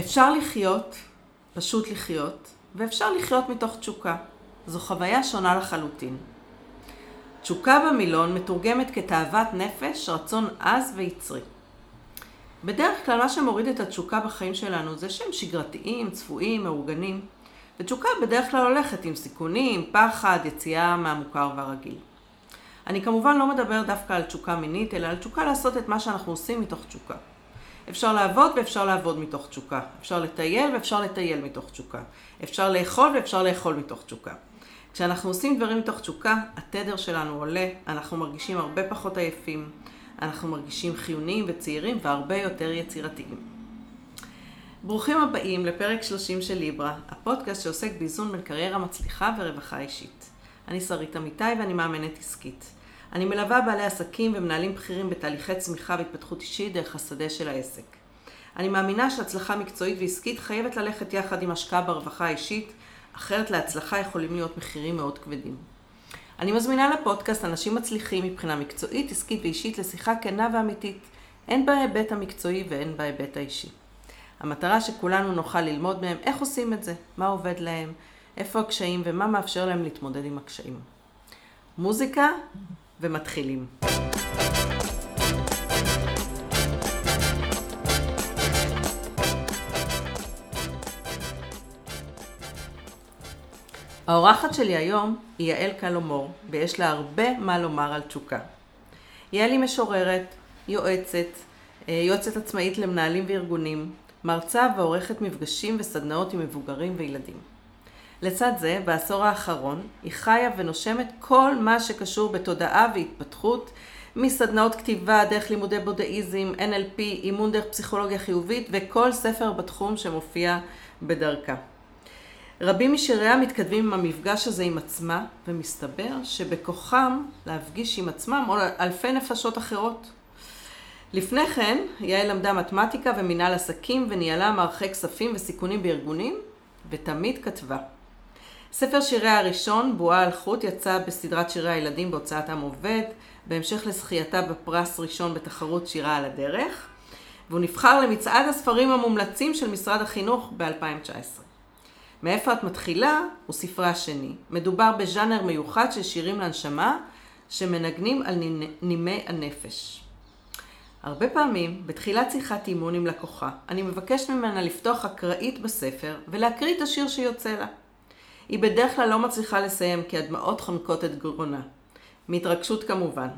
אפשר לחיות, פשוט לחיות, ואפשר לחיות מתוך תשוקה. זו חוויה שונה לחלוטין. תשוקה במילון מתורגמת כתאוות נפש, רצון עז ויצרי. בדרך כלל מה שמוריד את התשוקה בחיים שלנו זה שהם שגרתיים, צפויים, מאורגנים. ותשוקה בדרך כלל הולכת עם סיכונים, פחד, יציאה מהמוכר והרגיל. אני כמובן לא מדבר דווקא על תשוקה מינית, אלא על תשוקה לעשות את מה שאנחנו עושים מתוך תשוקה. אפשר לעבוד ואפשר לעבוד מתוך תשוקה. אפשר לטייל ואפשר לטייל מתוך תשוקה. אפשר לאכול ואפשר לאכול מתוך תשוקה. כשאנחנו עושים דברים מתוך תשוקה, התדר שלנו עולה, אנחנו מרגישים הרבה פחות עייפים, אנחנו מרגישים חיוניים וצעירים והרבה יותר יצירתיים. ברוכים הבאים לפרק 30 של ליברה, הפודקאסט שעוסק באיזון בין קריירה מצליחה ורווחה אישית. אני שרית אמיתי ואני מאמנת עסקית. אני מלווה בעלי עסקים ומנהלים בכירים בתהליכי צמיחה והתפתחות אישית דרך השדה של העסק. אני מאמינה שהצלחה מקצועית ועסקית חייבת ללכת יחד עם השקעה ברווחה האישית, אחרת להצלחה יכולים להיות מחירים מאוד כבדים. אני מזמינה לפודקאסט אנשים מצליחים מבחינה מקצועית, עסקית ואישית לשיחה כנה ואמיתית, הן בהיבט המקצועי והן בהיבט האישי. המטרה שכולנו נוכל ללמוד מהם איך עושים את זה, מה עובד להם, איפה הקשיים ומה מאפשר להם להתמודד עם הקשיים. מוזיקה ומתחילים. האורחת שלי היום היא יעל קלומור, ויש לה הרבה מה לומר על תשוקה. יעל היא משוררת, יועצת, אה, יועצת עצמאית למנהלים וארגונים, מרצה ועורכת מפגשים וסדנאות עם מבוגרים וילדים. לצד זה, בעשור האחרון, היא חיה ונושמת כל מה שקשור בתודעה והתפתחות, מסדנאות כתיבה, דרך לימודי בודהיזם, NLP, אימון דרך פסיכולוגיה חיובית וכל ספר בתחום שמופיע בדרכה. רבים משיריה מתכתבים עם המפגש הזה עם עצמה, ומסתבר שבכוחם להפגיש עם עצמם עוד אלפי נפשות אחרות. לפני כן, יעל למדה מתמטיקה ומנהל עסקים וניהלה מערכי כספים וסיכונים בארגונים, ותמיד כתבה. ספר שיריה הראשון, בועה על חוט, יצא בסדרת שירי הילדים בהוצאת עם עובד, בהמשך לזכייתה בפרס ראשון בתחרות שירה על הדרך, והוא נבחר למצעד הספרים המומלצים של משרד החינוך ב-2019. מאיפה את מתחילה הוא ספרה השני. מדובר בז'אנר מיוחד של שירים להנשמה שמנגנים על נימי הנפש. הרבה פעמים, בתחילת שיחת אימון עם לקוחה, אני מבקשת ממנה לפתוח אקראית בספר ולהקריא את השיר שיוצא לה. היא בדרך כלל לא מצליחה לסיים כי הדמעות חונקות את גרונה. מהתרגשות כמובן.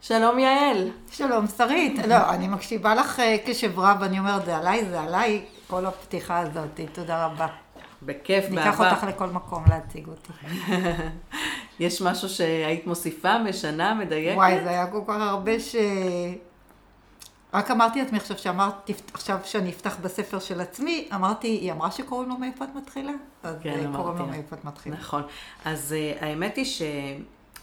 שלום יעל. שלום שרית. לא, אני מקשיבה לך אה, קשב רב, אני אומרת, זה עליי, זה עליי, כל הפתיחה הזאת. תודה רבה. בכיף, באהבה. ניקח אותך לכל מקום להציג אותי. יש משהו שהיית מוסיפה, משנה, מדייקת? וואי, זה היה כל כך הרבה ש... רק אמרתי לעצמי עכשיו שאמרת, עכשיו שאני אפתח בספר של עצמי, אמרתי, היא אמרה שקוראים לו מאיפה את מתחילה? אז כן, אה, קוראים לו מאיפה את מתחילה. נכון. אז uh, האמת היא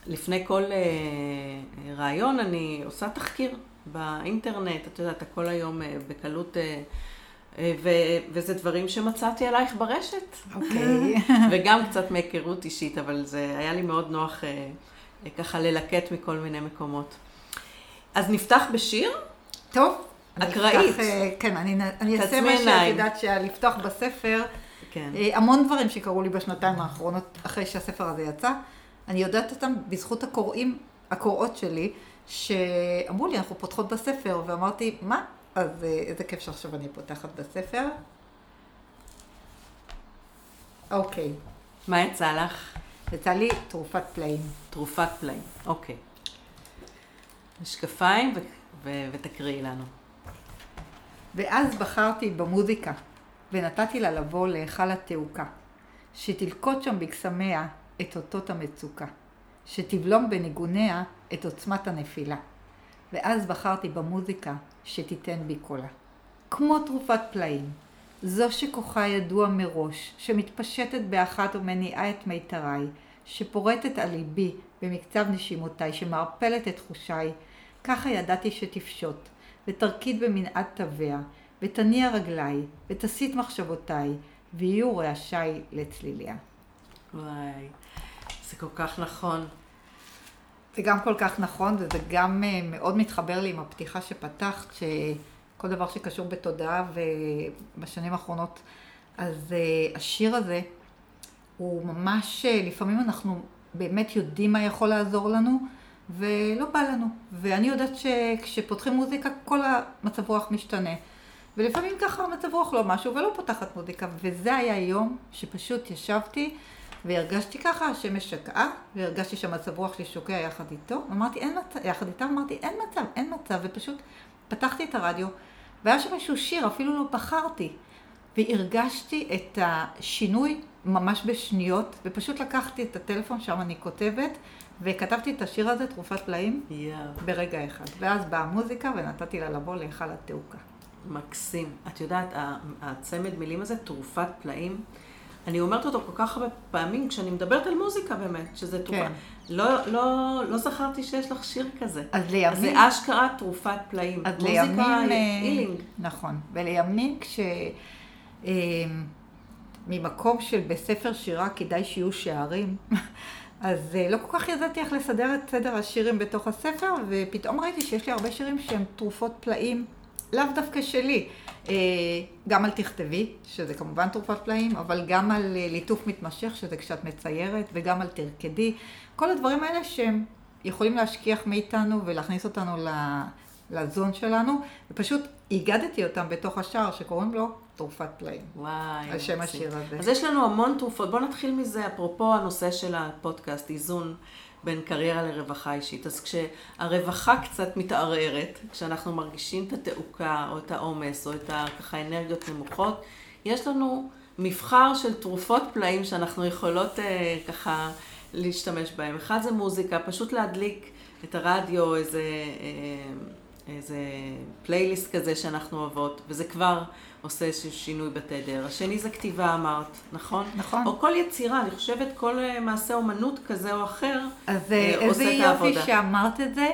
שלפני כל uh, רעיון אני עושה תחקיר באינטרנט, את יודעת, הכל היום uh, בקלות... Uh, ו- וזה דברים שמצאתי עלייך ברשת. אוקיי. Okay. וגם קצת מהיכרות אישית, אבל זה היה לי מאוד נוח אה, ככה ללקט מכל מיני מקומות. אז נפתח בשיר? טוב. אקראית. אה, כן, אני, אני אעשה מה שאת יודעת שלפתוח בספר. כן. אה, המון דברים שקרו לי בשנתיים האחרונות, אחרי שהספר הזה יצא. אני יודעת אותם בזכות הקוראים, הקוראות שלי, שאמרו לי, אנחנו פותחות בספר, ואמרתי, מה? אז אה, איזה כיף שעכשיו אני פותחת בספר. אוקיי. מה יצא לך? יצא לי תרופת פלאים. תרופת פלאים, אוקיי. משקפיים ו- ו- ותקריאי לנו. ואז בחרתי במוזיקה, ונתתי לה לבוא להיכל התעוקה, שתלקוט שם בקסמיה את אותות המצוקה, שתבלום בניגוניה את עוצמת הנפילה. ואז בחרתי במוזיקה שתיתן בי קולה. כמו תרופת פלאים, זו שכוחה ידוע מראש, שמתפשטת באחת ומניעה את מיתריי, שפורטת על ליבי במקצב נשימותיי, שמערפלת את תחושיי, ככה ידעתי שתפשוט, ותרקיד במנעד תביה, ותניע רגליי, ותסיט מחשבותיי, ויהיו רעשיי לצליליה. וואי, זה כל כך נכון. זה גם כל כך נכון, וזה גם אה, מאוד מתחבר לי עם הפתיחה שפתחת, כל דבר שקשור בתודעה, ובשנים האחרונות, אז uh, השיר הזה, הוא ממש, uh, לפעמים אנחנו באמת יודעים מה יכול לעזור לנו, ולא בא לנו. ואני יודעת שכשפותחים מוזיקה, כל המצב רוח משתנה. ולפעמים ככה המצב רוח לא משהו, ולא פותחת מוזיקה. וזה היה יום שפשוט ישבתי והרגשתי ככה, השמש שקעה, והרגשתי שהמצב רוח שלי שוקע יחד איתו. אמרתי, אין מצב, יחד איתה אמרתי, אין מצב, אין מצב, ופשוט פתחתי את הרדיו, והיה שם איזשהו שיר, אפילו לא בחרתי. והרגשתי את השינוי ממש בשניות, ופשוט לקחתי את הטלפון, שם אני כותבת, וכתבתי את השיר הזה, תרופת פלאים, yeah. ברגע אחד. ואז באה המוזיקה ונתתי לה לבוא להיכל התעוקה. מקסים. את יודעת, הצמד מילים הזה, תרופת פלאים, אני אומרת אותו כל כך הרבה פעמים כשאני מדברת על מוזיקה באמת, שזה תרופה. כן. לא, לא, לא זכרתי שיש לך שיר כזה. אז לימים... אז זה אשכרה תרופת פלאים. אז מוזיקה לימים... אילינג. נכון. ולימים כש... ממקום של בספר שירה כדאי שיהיו שערים, אז אה, לא כל כך ידעתי איך לסדר את סדר השירים בתוך הספר, ופתאום ראיתי שיש לי הרבה שירים שהם תרופות פלאים, לאו דווקא שלי. אה, גם על תכתבי, שזה כמובן תרופת פלאים, אבל גם על אה, ליטוף מתמשך, שזה כשאת מציירת, וגם על תרקדי. כל הדברים האלה שהם יכולים להשכיח מאיתנו ולהכניס אותנו לזון שלנו, ופשוט הגדתי אותם בתוך השער שקוראים לו תרופת פלאים. וואי. על שם השיר הזה. אז יש לנו המון תרופות. בואו נתחיל מזה, אפרופו הנושא של הפודקאסט, איזון בין קריירה לרווחה אישית. אז כשהרווחה קצת מתערערת, כשאנחנו מרגישים את התעוקה או את העומס או את ככה אנרגיות נמוכות, יש לנו מבחר של תרופות פלאים שאנחנו יכולות אה, ככה להשתמש בהם. אחד זה מוזיקה, פשוט להדליק את הרדיו, איזה... אה, איזה פלייליסט כזה שאנחנו אוהבות, וזה כבר עושה איזשהו שינוי בתדר. השני זה כתיבה, אמרת, נכון? נכון. או כל יצירה, אני חושבת כל אה, מעשה אומנות כזה או אחר אז אה, אה, עושה את העבודה. אז איזה יופי שאמרת את זה.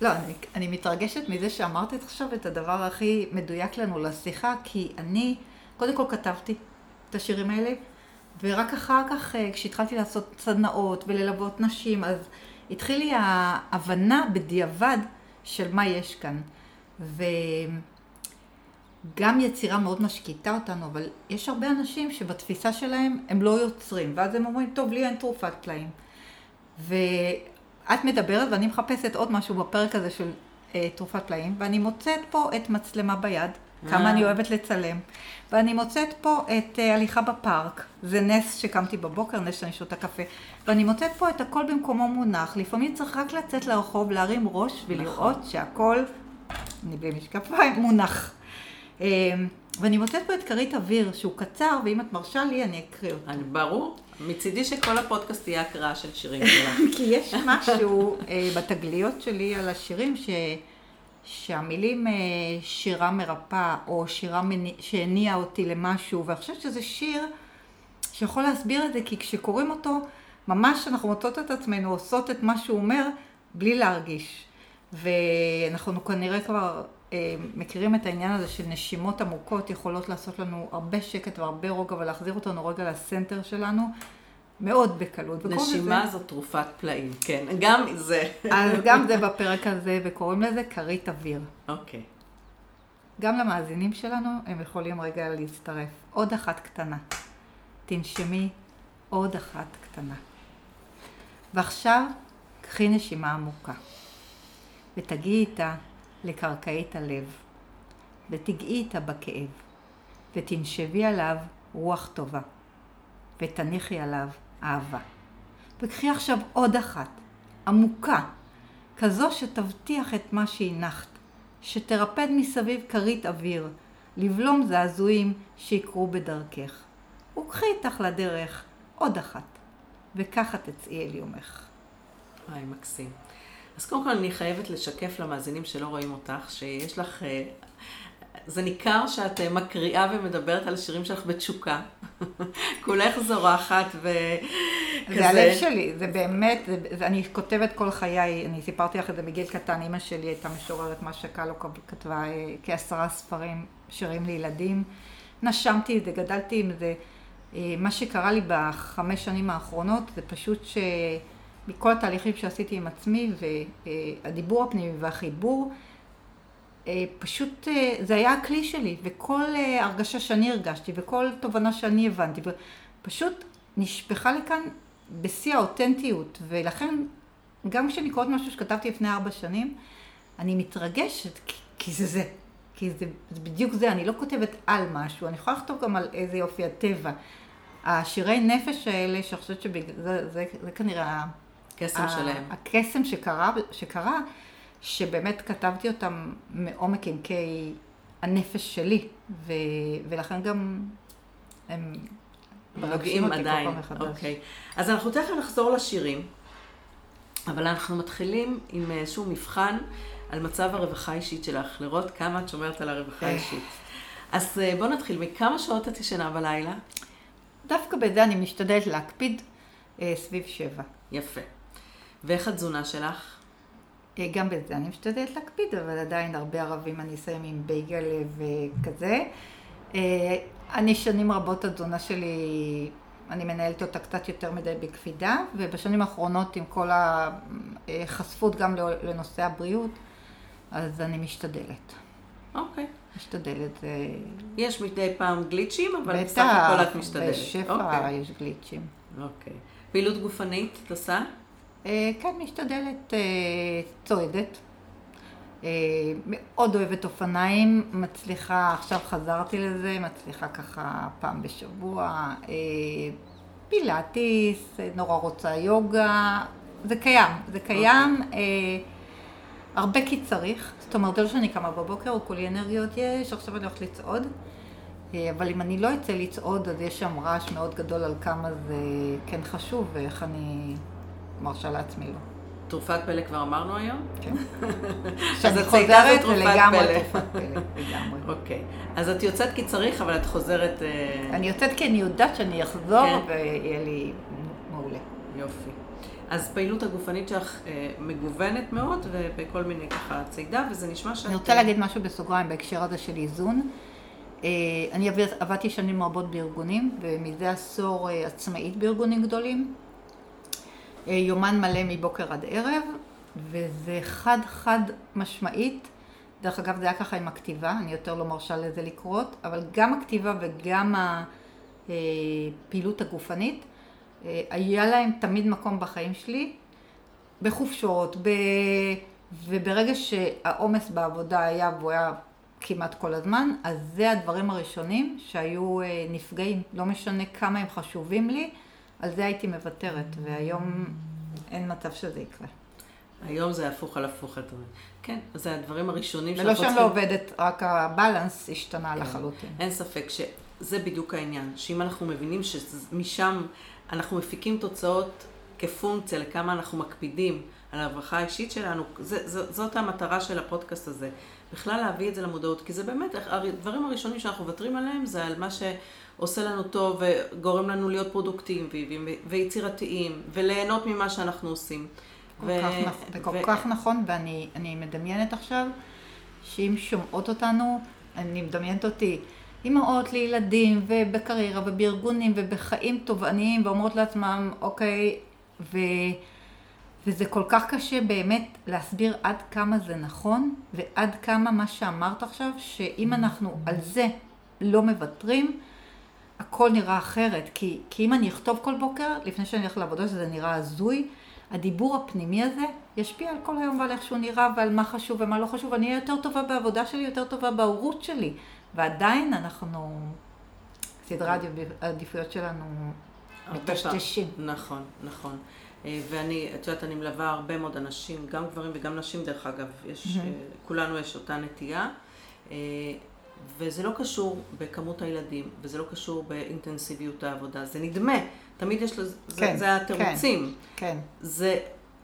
לא, אני, אני מתרגשת מזה שאמרת את עכשיו את הדבר הכי מדויק לנו לשיחה, כי אני, קודם כל כתבתי את השירים האלה, ורק אחר כך, כשהתחלתי לעשות סדנאות וללוות נשים, אז התחיל לי ההבנה בדיעבד של מה יש כאן. וגם יצירה מאוד משקיטה אותנו, אבל יש הרבה אנשים שבתפיסה שלהם הם לא יוצרים, ואז הם אומרים, טוב, לי אין תרופת פלאים. ואת מדברת ואני מחפשת עוד משהו בפרק הזה של אה, תרופת פלאים, ואני מוצאת פה את מצלמה ביד, כמה אה. אני אוהבת לצלם. ואני מוצאת פה את uh, הליכה בפארק, זה נס שקמתי בבוקר, נס שאני שותה קפה. ואני מוצאת פה את הכל במקומו מונח, לפעמים צריך רק לצאת לרחוב, להרים ראש ולראות נכון. שהכל, אני בלי משקפיים, מונח. Uh, ואני מוצאת פה את כרית אוויר, שהוא קצר, ואם את מרשה לי, אני אקריא אותו. אני, ברור. מצידי שכל הפודקאסט יהיה הקראה של שירים שלך. כי יש משהו uh, בתגליות שלי על השירים ש... שהמילים אה, שירה מרפאה, או שירה שהניעה אותי למשהו, ואני חושבת שזה שיר שיכול להסביר את זה, כי כשקוראים אותו, ממש אנחנו מוצאות את עצמנו עושות את מה שהוא אומר, בלי להרגיש. ואנחנו כנראה כבר אה, מכירים את העניין הזה של נשימות עמוקות יכולות לעשות לנו הרבה שקט והרבה רוגע ולהחזיר אותנו רגע לסנטר שלנו. מאוד בקלות. נשימה זה... זאת תרופת פלאים, כן, גם זה. אז גם זה בפרק הזה, וקוראים לזה כרית אוויר. אוקיי. גם למאזינים שלנו, הם יכולים רגע להצטרף. עוד אחת קטנה. תנשמי עוד אחת קטנה. ועכשיו, קחי נשימה עמוקה, ותגיעי איתה לקרקעית הלב, ותגעי איתה בכאב, ותנשבי עליו רוח טובה, ותניחי עליו אהבה. וקחי עכשיו עוד אחת, עמוקה, כזו שתבטיח את מה שהנחת, שתרפד מסביב כרית אוויר, לבלום זעזועים שיקרו בדרכך. וקחי איתך לדרך עוד אחת, וככה תצאי אל יומך. וואי, מקסים. אז קודם כל אני חייבת לשקף למאזינים שלא רואים אותך, שיש לך אה, זה ניכר שאת אה, מקריאה ומדברת על השירים שלך בתשוקה. כולך זורחת וכזה. זה הלב שלי, זה באמת, זה, זה, אני כותבת כל חיי, אני סיפרתי לך את זה מגיל קטן, אימא שלי הייתה משוררת, מה שקלו כתבה אה, כעשרה ספרים, שירים לילדים. נשמתי את זה, גדלתי עם זה. אה, מה שקרה לי בחמש שנים האחרונות זה פשוט שמכל התהליכים שעשיתי עם עצמי והדיבור הפנימי והחיבור, פשוט אה, זה היה הכלי שלי, וכל אה, הרגשה שאני הרגשתי, וכל תובנה שאני הבנתי, פשוט נשפכה לכאן בשיא האותנטיות, ולכן גם כשאני קוראת משהו שכתבתי לפני ארבע שנים, אני מתרגשת, כי, כי זה זה. כי זה, זה בדיוק זה, אני לא כותבת על משהו, אני יכולה לכתוב גם על איזה יופי הטבע. השירי נפש האלה, שאני חושבת שזה זה, זה, זה כנראה... קסם שלהם. הקסם שקרה, שקרה, שבאמת כתבתי אותם מעומק עמקי הנפש שלי, ו, ולכן גם הם נוגעים עדיין. אוקיי. אז אנחנו תכף נחזור לשירים, אבל אנחנו מתחילים עם איזשהו מבחן על מצב הרווחה האישית שלך, לראות כמה את שומרת על הרווחה אה. האישית. אז אה, בואו נתחיל, מכמה שעות את ישנה בלילה? דווקא בזה אני משתדלת להקפיד אה, סביב שבע. יפה. ואיך התזונה שלך? אה, גם בזה אני משתדלת להקפיד, אבל עדיין הרבה ערבים אני אסיים עם בייגל וכזה. אה, אני שנים רבות התזונה שלי, אני מנהלת אותה קצת יותר מדי בקפידה, ובשנים האחרונות עם כל החשפות גם לנושא הבריאות, אז אני משתדלת. אוקיי. משתדלת. יש מדי פעם גליצ'ים, אבל בסך הכל את משתדלת. בטח, בשפע אוקיי. יש גליצ'ים. אוקיי. פעילות גופנית את עושה? אה, כן, משתדלת, אה, צועדת. אה, מאוד אוהבת אופניים, מצליחה, עכשיו חזרתי לזה, מצליחה ככה פעם בשבוע. פילאטיס, נורא רוצה יוגה, זה קיים, זה קיים. Okay. אוקיי. הרבה כי צריך, זאת אומרת, זה לא שאני קמה בבוקר, או כולי אנרגיות יש, עכשיו אני הולכת לצעוד. אבל אם אני לא אצא לצעוד, אז יש שם רעש מאוד גדול על כמה זה כן חשוב, ואיך אני מרשה לעצמי לא. תרופת פלא כבר אמרנו היום? כן. כשאני חוזרת זה לגמרי תרופת פלא, לגמרי. אוקיי. אז את יוצאת כי צריך, אבל את חוזרת... אה, אני יוצאת כי אני יודעת שאני אחזור, כן. ויהיה לי מעולה. יופי. אז פעילות הגופנית שלך אה, מגוונת מאוד, ובכל מיני ככה צידה, וזה נשמע שאת... אני רוצה להגיד משהו בסוגריים בהקשר הזה של איזון. אה, אני עבדתי שנים רבות בארגונים, ומזה עשור עצמאית בארגונים גדולים. אה, יומן מלא מבוקר עד ערב, וזה חד חד משמעית. דרך אגב, זה היה ככה עם הכתיבה, אני יותר לא מרשה לזה לקרות, אבל גם הכתיבה וגם הפעילות הגופנית, אה, היה להם תמיד מקום בחיים שלי, בחופשות, ב... וברגע שהעומס בעבודה היה, והוא היה כמעט כל הזמן, אז זה הדברים הראשונים שהיו אה, נפגעים, לא משנה כמה הם חשובים לי. על זה הייתי מוותרת, והיום אין מצב שזה יקרה. היום זה הפוך על הפוך, את אומרת. כן, זה הדברים הראשונים שאנחנו צריכים... ולא שם לא עובדת, רק הבלנס השתנה כן. לחלוטין. אין ספק שזה בדיוק העניין, שאם אנחנו מבינים שמשם אנחנו מפיקים תוצאות כפונקציה לכמה אנחנו מקפידים על הרווחה האישית שלנו, זה, זה, זאת המטרה של הפודקאסט הזה. בכלל להביא את זה למודעות, כי זה באמת, הדברים הראשונים שאנחנו מוותרים עליהם זה על מה ש... עושה לנו טוב וגורם לנו להיות פרודוקטיביים ויצירתיים וליהנות ממה שאנחנו עושים. כל ו... כך נכון, זה כל ו... כך נכון, ואני מדמיינת עכשיו שאם שומעות אותנו, אני מדמיינת אותי אימהות לילדים ובקריירה ובארגונים ובחיים תובעניים ואומרות לעצמם, אוקיי, ו... וזה כל כך קשה באמת להסביר עד כמה זה נכון ועד כמה מה שאמרת עכשיו, שאם אנחנו על זה לא מוותרים, הכל נראה אחרת. כי, כי אם אני אכתוב כל בוקר, לפני שאני הולך לעבודה, שזה נראה הזוי, הדיבור הפנימי הזה ישפיע על כל היום ועל איך שהוא נראה ועל מה חשוב ומה לא חשוב. אני אהיה יותר טובה בעבודה שלי, יותר טובה בהורות שלי. ועדיין אנחנו, סדרי העדיפויות שלנו מטשטשים. נכון, נכון. אה, ואני, את יודעת, אני מלווה הרבה מאוד אנשים, גם גברים וגם נשים דרך אגב, יש, mm-hmm. כולנו יש אותה נטייה. וזה לא קשור בכמות הילדים, וזה לא קשור באינטנסיביות העבודה. זה נדמה, תמיד יש לזה, כן, זה, זה התירוצים. כן, כן. זה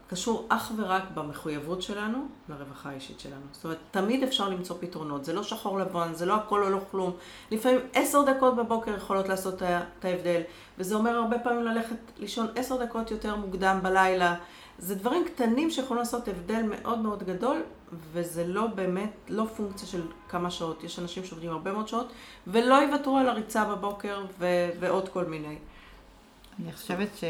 קשור אך ורק במחויבות שלנו לרווחה האישית שלנו. זאת אומרת, תמיד אפשר למצוא פתרונות. זה לא שחור לבן, זה לא הכל או לא כלום. לפעמים עשר דקות בבוקר יכולות לעשות את ההבדל, וזה אומר הרבה פעמים ללכת לישון עשר דקות יותר מוקדם בלילה. זה דברים קטנים שיכולים לעשות הבדל מאוד מאוד גדול, וזה לא באמת, לא פונקציה של כמה שעות. יש אנשים שעובדים הרבה מאוד שעות, ולא יוותרו על הריצה בבוקר ו- ועוד כל מיני. אני חושבת ש...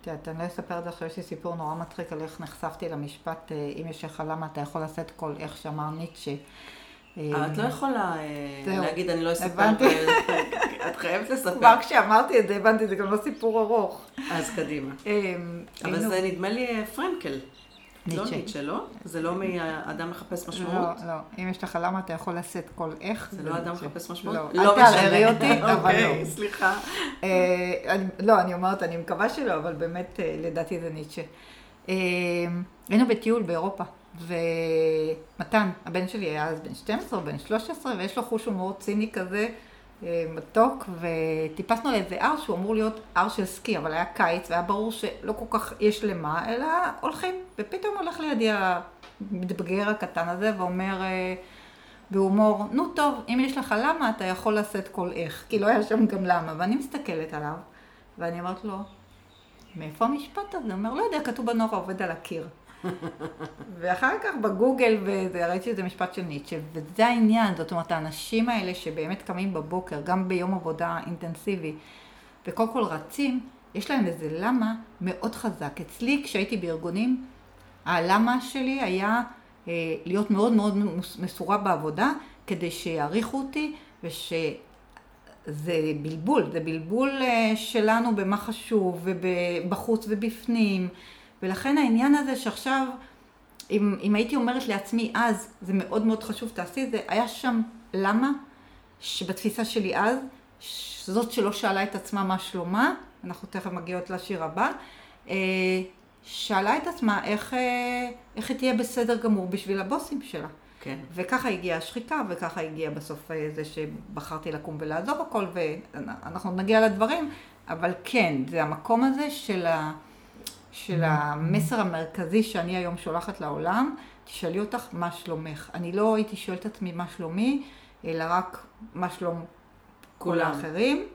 את יודעת, אני לא אספר את זה עכשיו, יש לי סיפור נורא מצחיק על איך נחשפתי למשפט, אם יש לך למה אתה יכול לשאת כל, איך שאמר ניטשה. אבל את לא יכולה אה, להגיד, אני לא אספר, את חייבת לספר. כבר כשאמרתי את זה, הבנתי, זה גם לא סיפור ארוך. אז קדימה. אה, אבל זה נדמה לי אה, פרנקל. לא ניטשה. ניטשה, לא? זה לא מאדם מחפש משמעות? לא, לא. אם יש לך למה, אתה יכול לשאת כל איך. זה לא אדם. מחפש משמעות? לא, אל תערערי אותי, אבל אוקיי, לא. סליחה. אה, אני- לא, אני אומרת, אני מקווה שלא, אבל באמת, אה, לדעתי זה ניטשה. אה, היינו בטיול באירופה, ומתן, הבן שלי היה אז בן 12, בן 13, ויש לו חוש הומור ציני כזה, אה, מתוק, וטיפסנו לאיזה הר שהוא אמור להיות הר של סקי, אבל היה קיץ, והיה ברור שלא כל כך יש למה, אלא הולכים, ופתאום הולך לידי המתבגר הקטן הזה, ואומר... אה, בהומור, נו טוב, אם יש לך למה, אתה יכול לשאת כל איך. כי לא היה שם גם למה. ואני מסתכלת עליו, ואני אומרת לו, מאיפה המשפט הזה? הוא אומר, לא יודע, כתוב בנורא עובד על הקיר. ואחר כך בגוגל, וזה, ראיתי שזה משפט של ניטשה, וזה העניין, זאת אומרת, האנשים האלה שבאמת קמים בבוקר, גם ביום עבודה אינטנסיבי, וקודם כל רצים, יש להם איזה למה מאוד חזק. אצלי, כשהייתי בארגונים, הלמה שלי היה אה, להיות מאוד מאוד מס- מסורה בעבודה, כדי שיעריכו אותי, ושזה בלבול, זה בלבול אה, שלנו במה חשוב, ובחוץ ובפנים, ולכן העניין הזה שעכשיו, אם, אם הייתי אומרת לעצמי אז, זה מאוד מאוד חשוב, תעשי את זה, היה שם למה, שבתפיסה שלי אז, זאת שלא שאלה את עצמה מה שלומה, אנחנו תכף מגיעות לשיר הבא, אה, שאלה את עצמה איך, אה, איך היא תהיה בסדר גמור בשביל הבוסים שלה. כן. וככה הגיעה השחיקה, וככה הגיע בסוף אה, זה שבחרתי לקום ולעזוב הכל, ואנחנו נגיע לדברים, אבל כן, זה המקום הזה של, ה, של המסר המרכזי שאני היום שולחת לעולם, תשאלי אותך מה שלומך. אני לא הייתי שואלת את עצמי מה שלומי, אלא רק מה שלום כל. האחרים.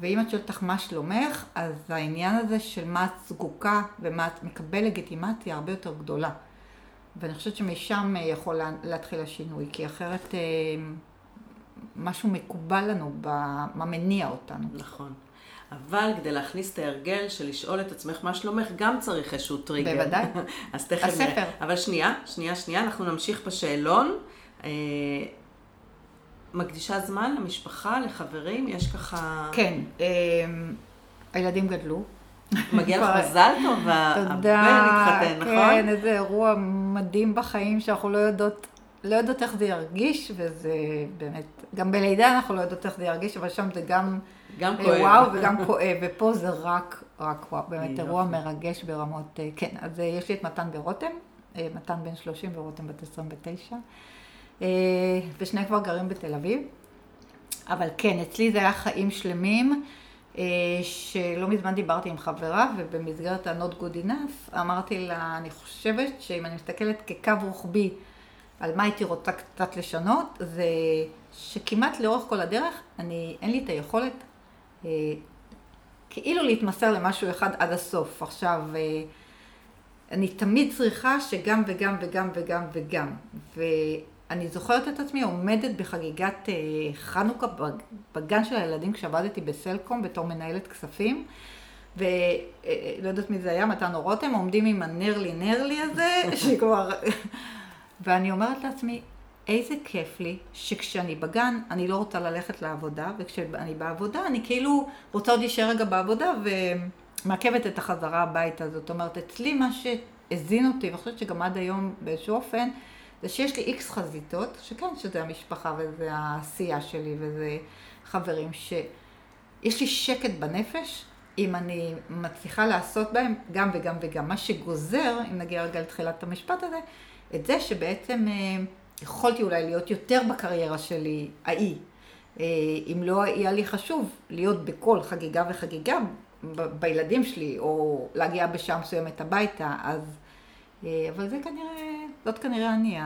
ואם את שואלת אותך מה שלומך, אז העניין הזה של מה את זקוקה ומה את מקבל לגיטימציה הרבה יותר גדולה. ואני חושבת שמשם אה, יכול לה- להתחיל השינוי, כי אחרת אה, משהו מקובל לנו, במה מניע אותנו. נכון. אבל כדי להכניס את ההרגל של לשאול את עצמך מה שלומך, גם צריך איזשהו טריגר. בוודאי. אז תכף הספר. נראה. אבל שנייה, שנייה, שנייה, אנחנו נמשיך בשאלון. אה, מקדישה זמן למשפחה, לחברים, יש ככה... כן, אה, הילדים גדלו. מגיע לך מזל טוב, הבן. התחתן, נכון? כן, איזה אירוע מדהים בחיים שאנחנו לא יודעות, לא יודעות איך זה ירגיש, וזה באמת, גם בלידה אנחנו לא יודעות איך זה ירגיש, אבל שם זה גם גם אה, כואב. וואו וגם כואב, ופה זה רק, רק וואו, באמת. אירוע מרגש ברמות, אה, כן, אז אה, יש לי את מתן ורותם, מתן בן 30 ורותם בת 29, אה, ושני כבר גרים בתל אביב, אבל כן, אצלי זה היה חיים שלמים, שלא מזמן דיברתי עם חברה, ובמסגרת ה-Not Good Enough, אמרתי לה, אני חושבת שאם אני מסתכלת כקו רוחבי על מה הייתי רוצה קצת לשנות, זה שכמעט לאורך כל הדרך, אני, אין לי את היכולת כאילו להתמסר למשהו אחד עד הסוף. עכשיו, אה, אני תמיד צריכה שגם וגם וגם וגם וגם. ואני זוכרת את עצמי עומדת בחגיגת אה, חנוכה בג- בגן של הילדים כשעבדתי בסלקום בתור מנהלת כספים. ולא יודעת מי זה היה, מתן או רותם, עומדים עם הנרלי נרלי הזה, שכבר... ואני אומרת לעצמי, איזה כיף לי שכשאני בגן, אני לא רוצה ללכת לעבודה, וכשאני בעבודה, אני כאילו רוצה עוד להישאר רגע בעבודה ומעכבת את החזרה הביתה. זאת אומרת, אצלי מה שהזין אותי, ואני חושבת שגם עד היום באיזשהו אופן, זה שיש לי איקס חזיתות, שכן, שזה המשפחה וזה העשייה שלי וזה חברים, שיש לי שקט בנפש, אם אני מצליחה לעשות בהם גם וגם וגם. מה שגוזר, אם נגיע רגע לתחילת המשפט הזה, את זה שבעצם אה, יכולתי אולי להיות יותר בקריירה שלי, ההיא. אה, אם לא היה לי חשוב להיות בכל חגיגה וחגיגה בילדים שלי, או להגיע בשעה מסוימת הביתה, אז... אה, אבל זה כנראה, זאת כנראה אני.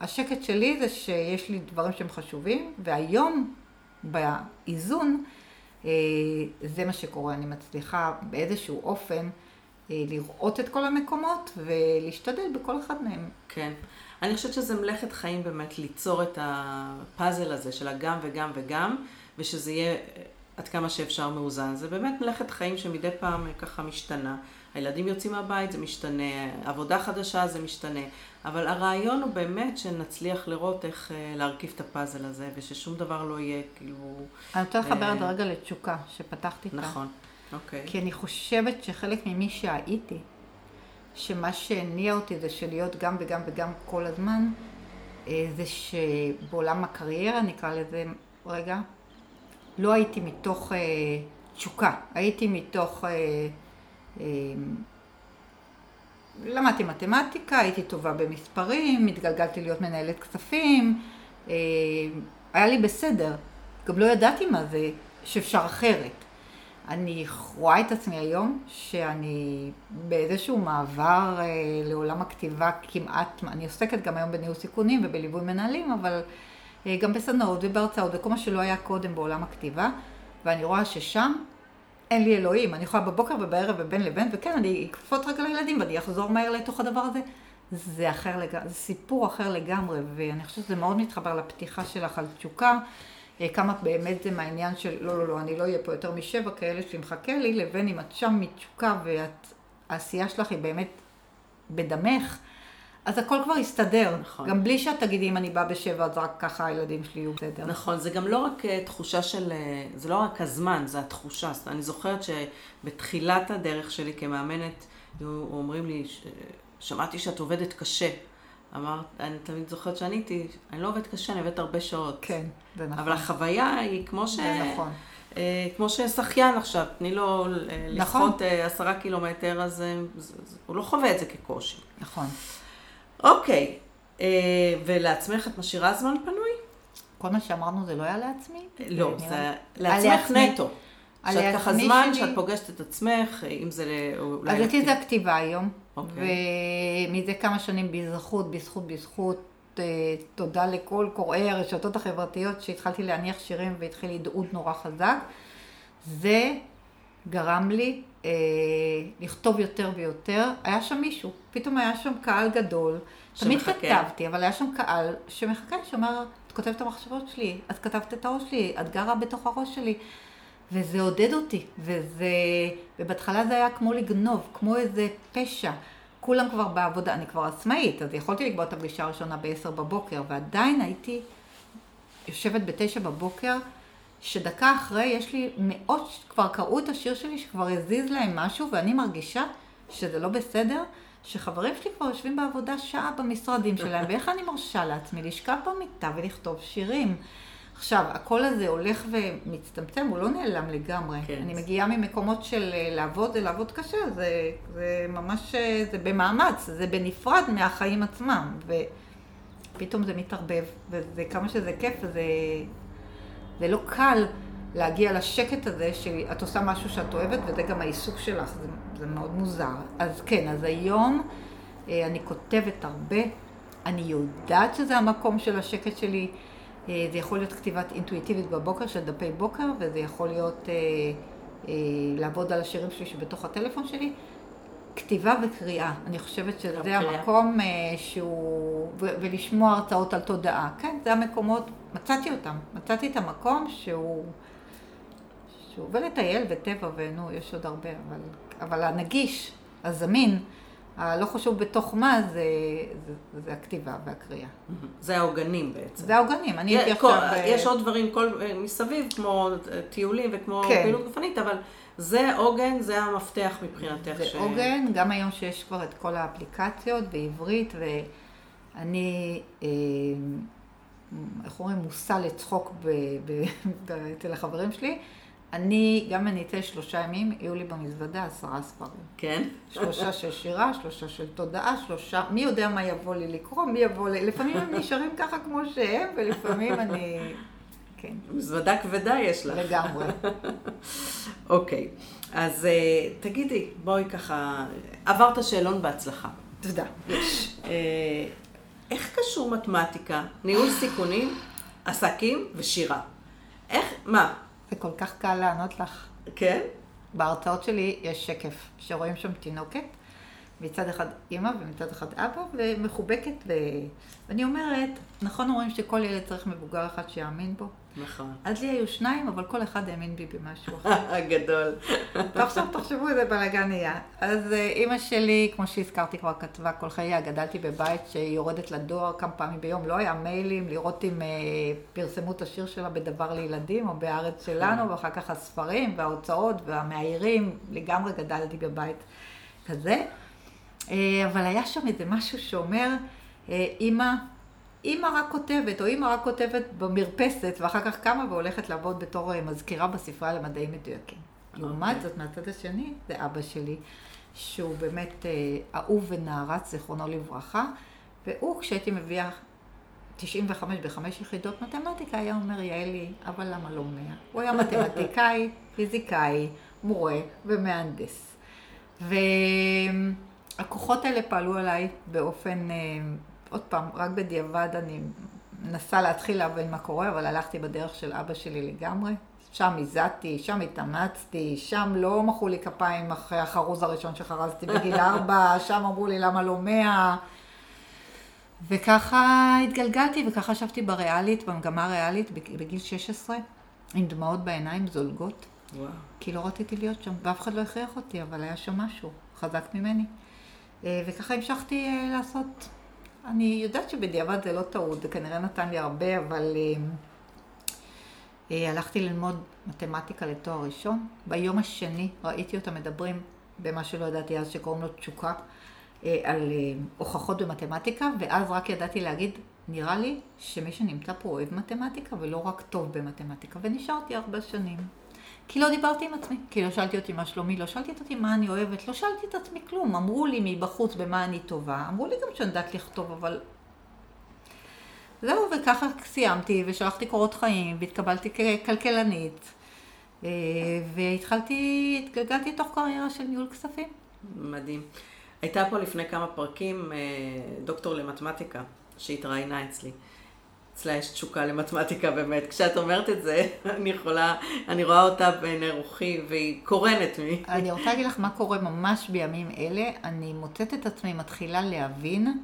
השקט שלי זה שיש לי דברים שהם חשובים, והיום, באיזון, אה, זה מה שקורה. אני מצליחה באיזשהו אופן לראות את כל המקומות ולהשתדל בכל אחד מהם. כן. אני חושבת שזה מלאכת חיים באמת ליצור את הפאזל הזה של הגם וגם וגם, ושזה יהיה אה, עד כמה שאפשר מאוזן. זה באמת מלאכת חיים שמדי פעם אה, ככה משתנה. הילדים יוצאים מהבית, זה משתנה, עבודה חדשה, זה משתנה. אבל הרעיון הוא באמת שנצליח לראות איך אה, להרכיב את הפאזל הזה, וששום דבר לא יהיה כאילו... אני רוצה לחבר את הרגע לתשוקה, שפתחתי איתה. נכון, אוקיי. כי אני חושבת שחלק ממי שהייתי, שמה שהניע אותי זה שלהיות גם וגם וגם כל הזמן, אה, זה שבעולם הקריירה, נקרא לזה רגע, לא הייתי מתוך אה, תשוקה, הייתי מתוך... אה, אה, למדתי מתמטיקה, הייתי טובה במספרים, התגלגלתי להיות מנהלת כספים, אה, היה לי בסדר. גם לא ידעתי מה זה, שאפשר אחרת. אני רואה את עצמי היום שאני באיזשהו מעבר אה, לעולם הכתיבה כמעט, אני עוסקת גם היום בניהול סיכונים ובליווי מנהלים, אבל אה, גם בסדנאות ובהרצאות וכל מה שלא היה קודם בעולם הכתיבה, ואני רואה ששם אין לי אלוהים, אני יכולה בבוקר ובערב ובין לבין, וכן, אני אקפוץ רגע לילדים ואני אחזור מהר לתוך הדבר הזה. זה אחר לגמרי, זה סיפור אחר לגמרי, ואני חושבת שזה מאוד מתחבר לפתיחה שלך על תשוקה. אה, כמה באמת זה מהעניין של לא, לא, לא, אני לא אהיה פה יותר משבע כאלה שמחכה לי, לבין אם את שם מתשוקה והעשייה שלך היא באמת בדמך, אז הכל כבר יסתדר. נכון. גם בלי שאת תגידי אם אני באה בשבע, אז רק ככה הילדים שלי יהיו בסדר. נכון, זה גם לא רק אה, תחושה של, אה, זה לא רק הזמן, זה התחושה. אני זוכרת שבתחילת הדרך שלי כמאמנת, היו אומרים לי, שמעתי שאת עובדת קשה. אמרת, אני תמיד זוכרת שעניתי, אני לא עובדת קשה, אני עובדת הרבה שעות. כן, זה נכון. אבל החוויה היא כמו ש... זה נכון. אה, כמו ששחיין עכשיו, תני לו אה, נכון. לשחות אה, עשרה קילומטר, אז הוא לא חווה את זה כקושי. נכון. אוקיי, ולעצמך את משאירה זמן פנוי? כל מה שאמרנו זה לא היה לעצמי? לא, זה לי- לעצמך נטו. שאת ככה זמן, שאת פוגשת את עצמך, אם זה. אז אצלי זה הכתיבה היום, אוקיי. ומזה כמה שנים בזכות, בזכות, בזכות, אה, תודה לכל קוראי הרשתות החברתיות שהתחלתי להניח שירים והתחיל הדהוד נורא חזק. זה גרם לי אה, לכתוב יותר ויותר. היה שם מישהו, פתאום היה שם קהל גדול. תמיד שמחכה. כתבתי, אבל היה שם קהל שמחכה, שאומר, את כותבת את המחשבות שלי, את כתבת את הראש שלי, את גרה בתוך הראש שלי. וזה עודד אותי, וזה... ובהתחלה זה היה כמו לגנוב, כמו איזה פשע. כולם כבר בעבודה, אני כבר עצמאית, אז יכולתי לקבוע את הפגישה הראשונה ב-10 בבוקר, ועדיין הייתי יושבת ב-9 בבוקר, שדקה אחרי יש לי מאות, כבר קראו את השיר שלי, שכבר הזיז להם משהו, ואני מרגישה שזה לא בסדר, שחברים שלי כבר יושבים בעבודה שעה במשרדים שלהם, ואיך אני מרשה לעצמי לשכב במיטה ולכתוב שירים. עכשיו, הקול הזה הולך ומצטמצם, הוא לא נעלם לגמרי. כן. אני מגיעה ממקומות של אה, לעבוד, זה לעבוד קשה, זה, זה ממש, אה, זה במאמץ, זה בנפרד מהחיים עצמם, ופתאום זה מתערבב, וזה כמה שזה כיף, וזה זה לא קל להגיע לשקט הזה שאת עושה משהו שאת אוהבת, וזה גם העיסוק שלך, זה, זה מאוד מוזר. אז כן, אז היום אה, אני כותבת הרבה, אני יודעת שזה המקום של השקט שלי. אה, זה יכול להיות כתיבת אינטואיטיבית בבוקר של דפי בוקר, וזה יכול להיות אה, אה, לעבוד על השירים שלי שבתוך הטלפון שלי. כתיבה וקריאה, אני חושבת שזה קריאה. המקום אה, שהוא, ו- ולשמוע הרצאות על תודעה. כן, זה המקומות, מצאתי אותם, מצאתי את המקום שהוא, שהוא, ולטייל וטבע ונו, יש עוד הרבה, אבל, אבל הנגיש, הזמין, הלא חשוב בתוך מה, זה, זה, זה הכתיבה והקריאה. זה העוגנים בעצם. זה העוגנים, אני הייתי עכשיו... ב- יש עוד דברים כל, אה, מסביב, כמו אה, טיולים וכמו כן. פעילות גופנית, אבל זה עוגן, זה המפתח מבחינתך. זה ש- עוגן, גם היום שיש כבר את כל האפליקציות בעברית, ואני, אה, איך אומרים, מושא לצחוק אצל החברים שלי. אני, גם אני אצא שלושה ימים, יהיו לי במזוודה עשרה ספרים. כן? שלושה של שירה, שלושה של תודעה, שלושה, מי יודע מה יבוא לי לקרוא, מי יבוא לי, לפעמים הם נשארים ככה כמו שהם, ולפעמים אני, כן, מזוודה כבדה יש לך. לגמרי. אוקיי, אז אה, תגידי, בואי ככה, עברת שאלון בהצלחה. תודה. אה, איך קשור מתמטיקה, ניהול סיכונים, עסקים ושירה? איך, מה? זה כל כך קל לענות לך. כן? בהרצאות שלי יש שקף שרואים שם תינוקת, מצד אחד אימא ומצד אחד אבא, ומחובקת. ו... ואני אומרת, נכון אומרים שכל ילד צריך מבוגר אחד שיאמין בו? נכון. אז לי היו שניים, אבל כל אחד האמין בי במשהו אחר. גדול. ועכשיו תחשבו איזה בלאגן נהיה. אז אה, אימא שלי, כמו שהזכרתי כבר, כתבה כל חייה, גדלתי בבית שהיא יורדת לדואר כמה פעמים ביום, לא היה מיילים, לראות אם אה, פרסמו את השיר שלה בדבר לילדים או בארץ שלנו, ואחר כך הספרים וההוצאות והמאיירים, לגמרי גדלתי בבית כזה. אה, אבל היה שם איזה משהו שאומר, אה, אימא, אימא רק כותבת, או אימא רק כותבת במרפסת, ואחר כך קמה והולכת לעבוד בתור אה, מזכירה בספרייה למדעים מדויקים. לעומת זאת, מהצד השני, זה אבא שלי, שהוא באמת אהוב ונערץ, זיכרונו לברכה, והוא, כשהייתי מביאה 95 בחמש יחידות מתמטיקה, היה אומר, יעלי, אבל למה לא 100? הוא היה מתמטיקאי, פיזיקאי, מורה ומהנדס. ו... הכוחות האלה פעלו עליי באופן, אה, עוד פעם, רק בדיעבד אני מנסה להתחיל להבין מה קורה, אבל הלכתי בדרך של אבא שלי לגמרי. שם הזעתי, שם התאמצתי, שם לא מחאו לי כפיים אחרי החרוז הראשון שחרזתי בגיל ארבע, שם אמרו לי למה לא מאה. וככה התגלגלתי, וככה ישבתי בריאלית, במגמה הריאלית בגיל 16, עם דמעות בעיניים זולגות. וואו. כי לא רציתי להיות שם, ואף אחד לא הכריח אותי, אבל היה שם משהו חזק ממני. אה, וככה המשכתי אה, לעשות. אני יודעת שבדיעבד זה לא טעות, זה כנראה נתן לי הרבה, אבל אה, הלכתי ללמוד מתמטיקה לתואר ראשון. ביום השני ראיתי אותם מדברים במה שלא ידעתי אז, שקוראים לו תשוקה, על הוכחות במתמטיקה, ואז רק ידעתי להגיד, נראה לי שמי שנמצא פה אוהב מתמטיקה ולא רק טוב במתמטיקה, ונשארתי הרבה שנים. כי לא דיברתי עם עצמי, כי לא שאלתי אותי מה שלומי, לא שאלתי את אותי מה אני אוהבת, לא שאלתי את עצמי כלום. אמרו לי מבחוץ במה אני טובה, אמרו לי גם שאני יודעת לכתוב, אבל... זהו, וככה סיימתי, ושלחתי קורות חיים, והתקבלתי ככלכלנית, אה, והתחלתי, התגלגלתי לתוך קריירה של ניהול כספים. מדהים. הייתה פה לפני כמה פרקים אה, דוקטור למתמטיקה, שהתראיינה אצלי. יש תשוקה למתמטיקה באמת. כשאת אומרת את זה, אני יכולה, אני רואה אותה בעיני רוחי, והיא קורנת מי. אני רוצה להגיד לך מה קורה ממש בימים אלה. אני מוצאת את עצמי מתחילה להבין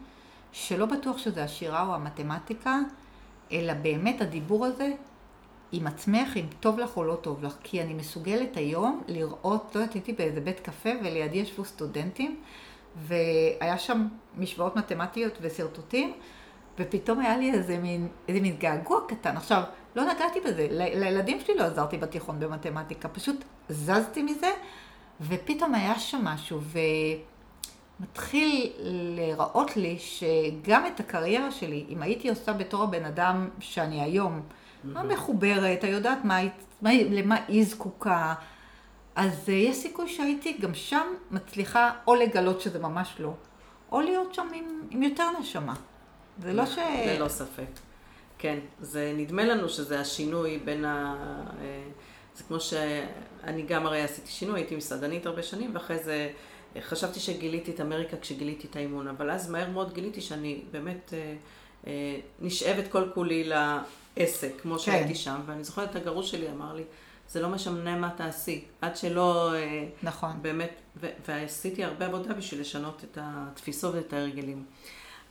שלא בטוח שזה השירה או המתמטיקה, אלא באמת הדיבור הזה עם עצמך, אם טוב לך או לא טוב לך. כי אני מסוגלת היום לראות, לא יודעת, הייתי באיזה בית קפה ולידי ישבו סטודנטים, והיה שם משוואות מתמטיות ושרטוטים. ופתאום היה לי איזה מין, איזה מין געגוע קטן. עכשיו, לא נגעתי בזה, ל- לילדים שלי לא עזרתי בתיכון במתמטיקה, פשוט זזתי מזה, ופתאום היה שם משהו, ומתחיל להיראות לי שגם את הקריירה שלי, אם הייתי עושה בתור הבן אדם שאני היום, המחוברת, היודעת מה, מה, למה היא זקוקה, אז אה, יש סיכוי שהייתי גם שם מצליחה או לגלות שזה ממש לא, או להיות שם עם, עם יותר נשמה. זה לא ש... ללא ספק. כן, זה נדמה לנו שזה השינוי בין ה... אה, זה כמו שאני גם הרי עשיתי שינוי, הייתי מסעדנית הרבה שנים, ואחרי זה אה, חשבתי שגיליתי את אמריקה כשגיליתי את האימון, אבל אז מהר מאוד גיליתי שאני באמת אה, נשאבת כל כולי לעסק, כמו כן. שהייתי שם, ואני זוכרת את הגרוש שלי אמר לי, זה לא משנה מה תעשי, עד שלא... נכון. באמת, ועשיתי הרבה עבודה בשביל לשנות את התפיסות ואת ההרגלים.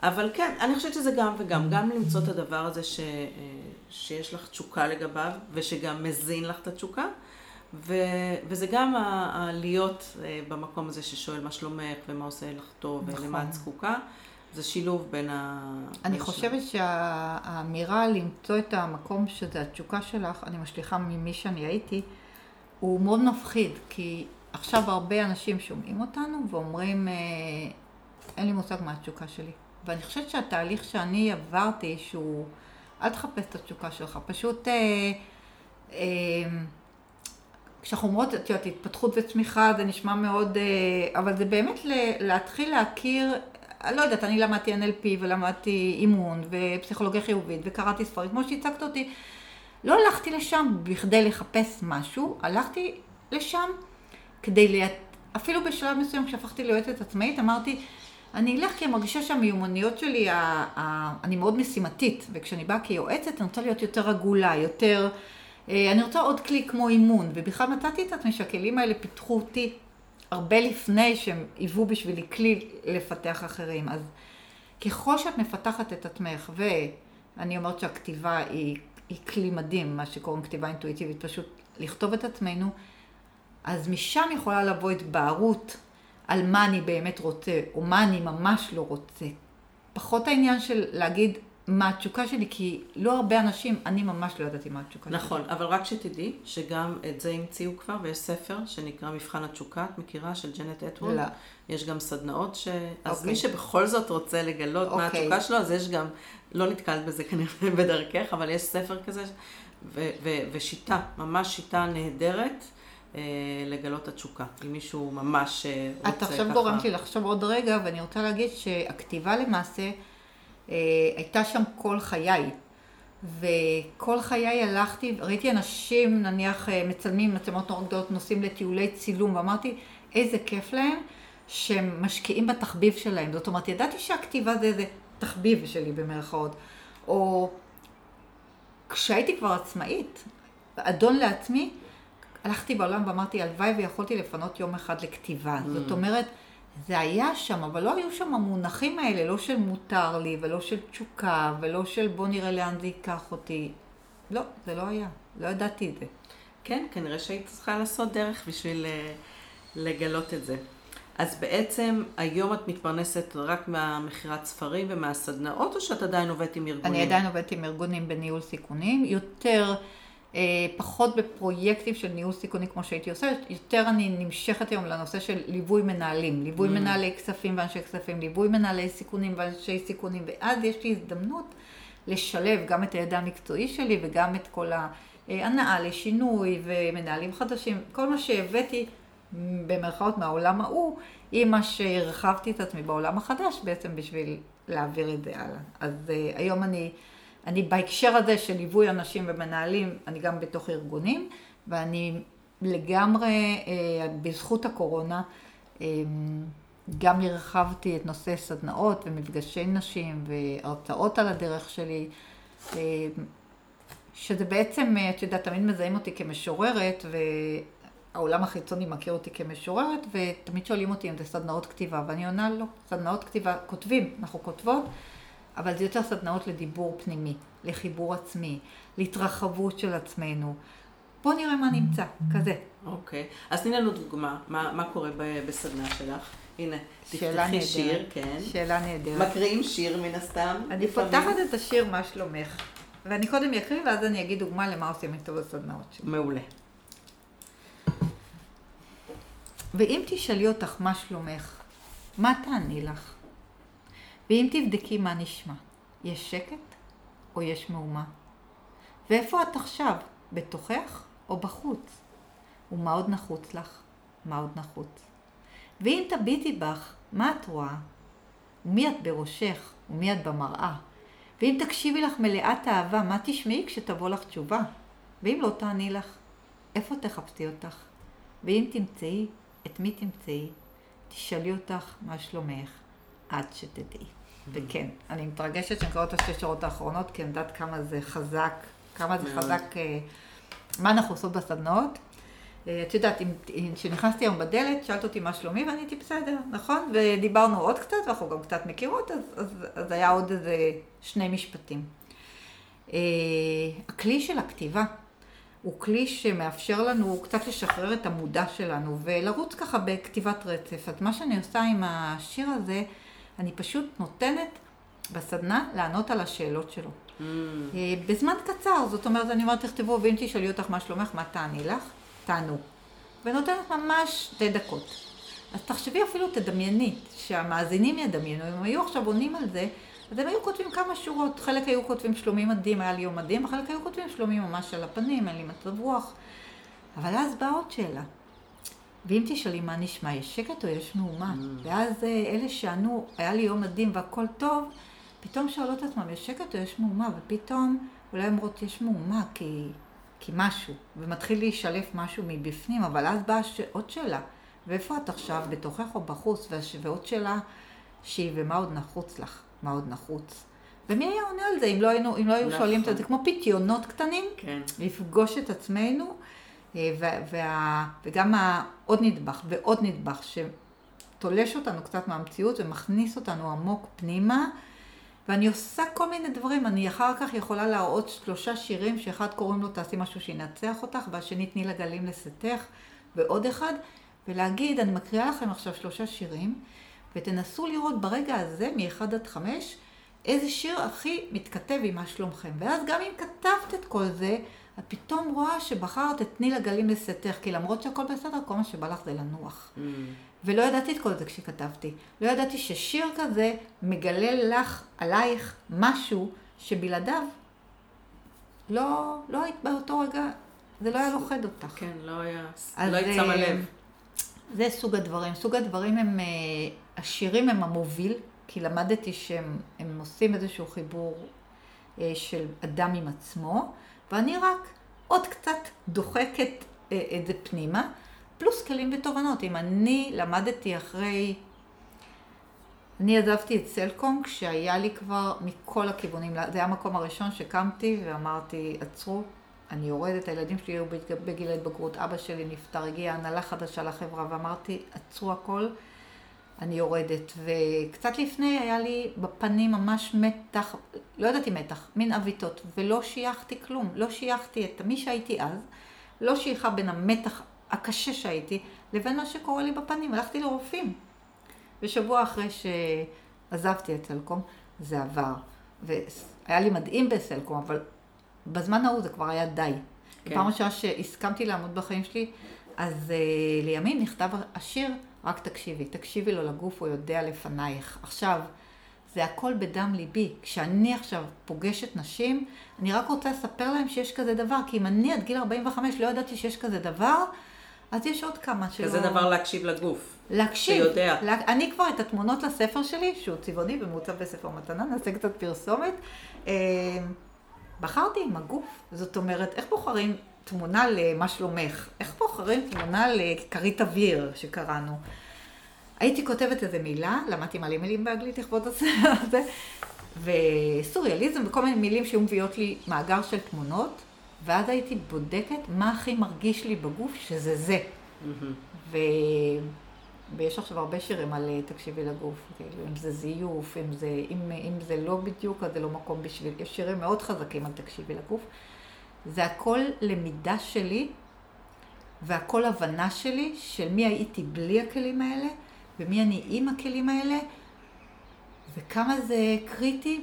אבל כן, אני חושבת שזה גם וגם, גם למצוא את הדבר הזה ש, אה, שיש לך תשוקה לגביו, ושגם מזין לך את התשוקה, ו, וזה גם ה, ה, להיות אה, במקום הזה ששואל מה שלומך ומה עושה לך טוב נכון. ולמה את זקוקה. זה שילוב בין ה... אני חושבת שהאמירה למצוא את המקום שזה התשוקה שלך, אני משליכה ממי שאני הייתי, הוא מאוד מפחיד, כי עכשיו הרבה אנשים שומעים אותנו ואומרים, אה, אין לי מושג מה התשוקה שלי. ואני חושבת שהתהליך שאני עברתי, שהוא, אל תחפש את התשוקה שלך, פשוט, אה, אה, כשאנחנו אומרות, את יודעת, התפתחות וצמיחה, זה נשמע מאוד, אה, אבל זה באמת להתחיל להכיר, לא יודעת, אני למדתי NLP ולמדתי אימון ופסיכולוגיה חיובית וקראתי ספרים, כמו שהצגת אותי. לא הלכתי לשם בכדי לחפש משהו, הלכתי לשם כדי, אפילו בשלב מסוים כשהפכתי ליועצת עצמאית, אמרתי, אני אלך כי אני מרגישה שהמיומנויות שלי, ה, ה, אני מאוד משימתית, וכשאני באה כיועצת אני רוצה להיות יותר עגולה, יותר... אה, אני רוצה עוד כלי כמו אימון, ובכלל מצאתי את עצמי שהכלים האלה פיתחו אותי הרבה לפני שהם היוו בשבילי כלי לפתח אחרים. אז ככל שאת מפתחת את עצמך, ואני אומרת שהכתיבה היא, היא כלי מדהים, מה שקוראים כתיבה אינטואיטיבית, פשוט לכתוב את עצמנו, אז משם יכולה לבוא התבהרות על מה אני באמת רוצה, או מה אני ממש לא רוצה. פחות העניין של להגיד מה התשוקה שלי, כי לא הרבה אנשים, אני ממש לא ידעתי מה התשוקה שלי. נכון, אבל רק שתדעי שגם את זה המציאו כבר, ויש ספר שנקרא מבחן התשוקה, את מכירה? של ג'נט אטוול. לא. יש גם סדנאות ש... אז אוקיי. מי שבכל זאת רוצה לגלות אוקיי. מה התשוקה שלו, אז יש גם, לא נתקלת בזה כנראה בדרכך, אבל יש ספר כזה, ו- ו- ושיטה, ממש שיטה נהדרת. אה, לגלות התשוקה, אם מישהו ממש אה, רוצה ככה. את עכשיו גורמת לי לחשוב עוד רגע, ואני רוצה להגיד שהכתיבה למעשה אה, הייתה שם כל חיי. וכל חיי הלכתי, ראיתי אנשים נניח מצלמים מצלמות נורא גדולות, נוסעים לטיולי צילום, ואמרתי, איזה כיף להם שהם משקיעים בתחביב שלהם. זאת אומרת, ידעתי שהכתיבה זה איזה תחביב שלי במרכאות. או כשהייתי כבר עצמאית, אדון לעצמי, הלכתי בעולם ואמרתי, הלוואי ויכולתי לפנות יום אחד לכתיבה. Mm. זאת אומרת, זה היה שם, אבל לא היו שם המונחים האלה, לא של מותר לי, ולא של תשוקה, ולא של בוא נראה לאן זה ייקח אותי. לא, זה לא היה. לא ידעתי את זה. כן, כנראה שהיית צריכה לעשות דרך בשביל uh, לגלות את זה. אז בעצם היום את מתפרנסת רק מהמכירת ספרים ומהסדנאות, או שאת עדיין עובדת עם ארגונים? אני עדיין עובדת עם ארגונים בניהול סיכונים. יותר... אה, פחות בפרויקטים של ניהול סיכוני כמו שהייתי עושה, יותר אני נמשכת היום לנושא של ליווי מנהלים, ליווי mm. מנהלי כספים ואנשי כספים, ליווי מנהלי סיכונים ואנשי סיכונים, ואז יש לי הזדמנות לשלב גם את הידע המקצועי שלי וגם את כל ההנאה לשינוי ומנהלים חדשים, כל מה שהבאתי במרכאות מהעולם ההוא, עם מה שהרחבתי את עצמי בעולם החדש בעצם בשביל להעביר את זה הלאה. אז uh, היום אני... אני בהקשר הזה של ליווי אנשים ומנהלים, אני גם בתוך ארגונים, ואני לגמרי, אה, בזכות הקורונה, אה, גם הרחבתי את נושא סדנאות ומפגשי נשים והרצאות על הדרך שלי, אה, שזה בעצם, את יודעת, תמיד מזהים אותי כמשוררת, והעולם החיצוני מכיר אותי כמשוררת, ותמיד שואלים אותי אם זה סדנאות כתיבה, ואני עונה לא, סדנאות כתיבה, כותבים, אנחנו כותבות. אבל זה יותר סדנאות לדיבור פנימי, לחיבור עצמי, להתרחבות של עצמנו. בוא נראה מה נמצא, כזה. אוקיי. Okay. אז תני לנו דוגמה, מה, מה קורה בסדנה שלך? הנה, תפתחי שיר, כן. שאלה נהדרת. מקריאים שיר מן הסתם. אני פותחת את השיר מה שלומך. ואני קודם אקריא ואז אני אגיד דוגמה למה עושים איתו בסדנאות שלי. מעולה. ואם תשאלי אותך מה שלומך, מה תעני לך? ואם תבדקי מה נשמע, יש שקט או יש מהומה? ואיפה את עכשיו? בתוכך או בחוץ? ומה עוד נחוץ לך? מה עוד נחוץ? ואם תביטי בך, מה את רואה? ומי את בראשך? ומי את במראה? ואם תקשיבי לך מלאת אהבה, מה תשמעי כשתבוא לך תשובה? ואם לא תעני לך, איפה תחפשי אותך? ואם תמצאי, את מי תמצאי? תשאלי אותך מה שלומך, עד שתדעי. וכן, אני מתרגשת שאני קוראת את השתי שורות האחרונות, כי אני יודעת כמה זה חזק, כמה זה חזק, אה, מה אנחנו עושות בסדנאות. אה, את יודעת, כשנכנסתי היום בדלת, שאלת אותי מה שלומי, ואני הייתי בסדר, נכון? ודיברנו עוד קצת, ואנחנו גם קצת מכירות, אז, אז, אז היה עוד איזה שני משפטים. Uh, הכלי של הכתיבה הוא כלי שמאפשר לנו קצת לשחרר את המודע שלנו ולרוץ ככה בכתיבת רצף. אז מה שאני עושה עם השיר הזה, אני פשוט נותנת בסדנה לענות על השאלות שלו. Mm. אה, בזמן קצר, זאת אומרת, אני אומרת, תכתבו, ואם תשאלי אותך מה שלומך, מה תעני לך? תענו. ונותנת ממש שתי דקות. אז תחשבי אפילו, תדמייני, שהמאזינים ידמיינו, אם היו עכשיו עונים על זה, אז הם היו כותבים כמה שורות, חלק היו כותבים שלומי מדהים, היה לי יום מדהים, וחלק היו כותבים שלומי ממש על הפנים, אין לי מצב רוח. אבל אז באה עוד שאלה. ואם תשאלי מה נשמע, יש שקט או יש מהומה? Mm. ואז אה, אלה שענו, היה לי יום מדהים והכל טוב, פתאום שואלות את עצמם, יש שקט או יש מהומה? ופתאום אולי אומרות, יש מהומה כי, כי משהו, ומתחיל להישלף משהו מבפנים, אבל אז באה ש... עוד שאלה, ואיפה את עכשיו, בתוכך או בחוץ? ועוד שאלה שהיא, ומה עוד נחוץ לך? מה עוד נחוץ? ומי היה עונה על זה אם לא, היינו, אם לא היו נכון. שואלים את זה? זה כמו פיתיונות קטנים, כן. לפגוש את עצמנו. אה, וה, וגם העוד נדבך ועוד נדבך שתולש אותנו קצת מהמציאות ומכניס אותנו עמוק פנימה. ואני עושה כל מיני דברים, אני אחר כך יכולה להראות שלושה שירים, שאחד קוראים לו תעשי משהו שינצח אותך, והשני תני לגלים לשאתך, ועוד אחד, ולהגיד, אני מקריאה לכם עכשיו שלושה שירים, ותנסו לראות ברגע הזה, מ-1 עד 5, איזה שיר הכי מתכתב עם מה שלומכם. ואז גם אם כתבת את כל זה, את פתאום רואה שבחרת את תני לגלים לשאתך, כי למרות שהכל בסדר, כל מה שבא לך זה לנוח. Mm. ולא ידעתי את כל זה כשכתבתי. לא ידעתי ששיר כזה מגלה לך, עלייך, משהו שבלעדיו לא, לא היית באותו רגע, זה לא היה לוכד אותך. כן, לא היה, לא היית שמה לב. אה, זה סוג הדברים. סוג הדברים הם, אה, השירים הם המוביל, כי למדתי שהם עושים איזשהו חיבור אה, של אדם עם עצמו, ואני רק עוד קצת דוחקת את זה פנימה. פלוס כלים ותובנות. אם אני למדתי אחרי... אני עזבתי את סלקום כשהיה לי כבר מכל הכיוונים, זה היה המקום הראשון שקמתי ואמרתי, עצרו, אני יורדת, הילדים שלי היו בגיל ההתבגרות, אבא שלי נפטר, הגיעה הנהלה חדשה לחברה ואמרתי, עצרו הכל, אני יורדת. וקצת לפני היה לי בפנים ממש מתח, לא ידעתי מתח, מין עוויתות, ולא שייכתי כלום, לא שייכתי את מי שהייתי אז, לא שייכה בין המתח הקשה שהייתי, לבין מה שקורה לי בפנים. הלכתי לרופאים. ושבוע אחרי שעזבתי את סלקום, זה עבר. והיה לי מדהים בסלקום, אבל בזמן ההוא זה כבר היה די. כן. פעם ראשונה שהסכמתי לעמוד בחיים שלי, אז uh, לימים נכתב השיר, רק תקשיבי. תקשיבי לו לגוף, הוא יודע לפנייך. עכשיו, זה הכל בדם ליבי. כשאני עכשיו פוגשת נשים, אני רק רוצה לספר להם שיש כזה דבר, כי אם אני עד גיל 45 לא ידעתי שיש כזה דבר, אז יש עוד כמה שלא... כזה דבר להקשיב לגוף. להקשיב. שיודע. לה... אני כבר את התמונות לספר שלי, שהוא צבעוני ומוצב בספר מתנה, נעשה קצת פרסומת. אה, בחרתי עם הגוף. זאת אומרת, איך בוחרים תמונה למה שלומך? איך בוחרים תמונה לכרית אוויר שקראנו? הייתי כותבת איזה מילה, למדתי מלא מילים באנגלית לכבוד הזה, וסוריאליזם וכל מיני מילים שהיו מביאות לי מאגר של תמונות. ואז הייתי בודקת מה הכי מרגיש לי בגוף שזה זה. ו... ויש עכשיו הרבה שירים על אה, תקשיבי לגוף, כאילו, אם זה זיוף, אם זה, אם, אם זה לא בדיוק, אז זה לא מקום בשביל, יש שירים מאוד חזקים על תקשיבי לגוף. זה הכל למידה שלי, והכל הבנה שלי של מי הייתי בלי הכלים האלה, ומי אני עם הכלים האלה, וכמה זה קריטי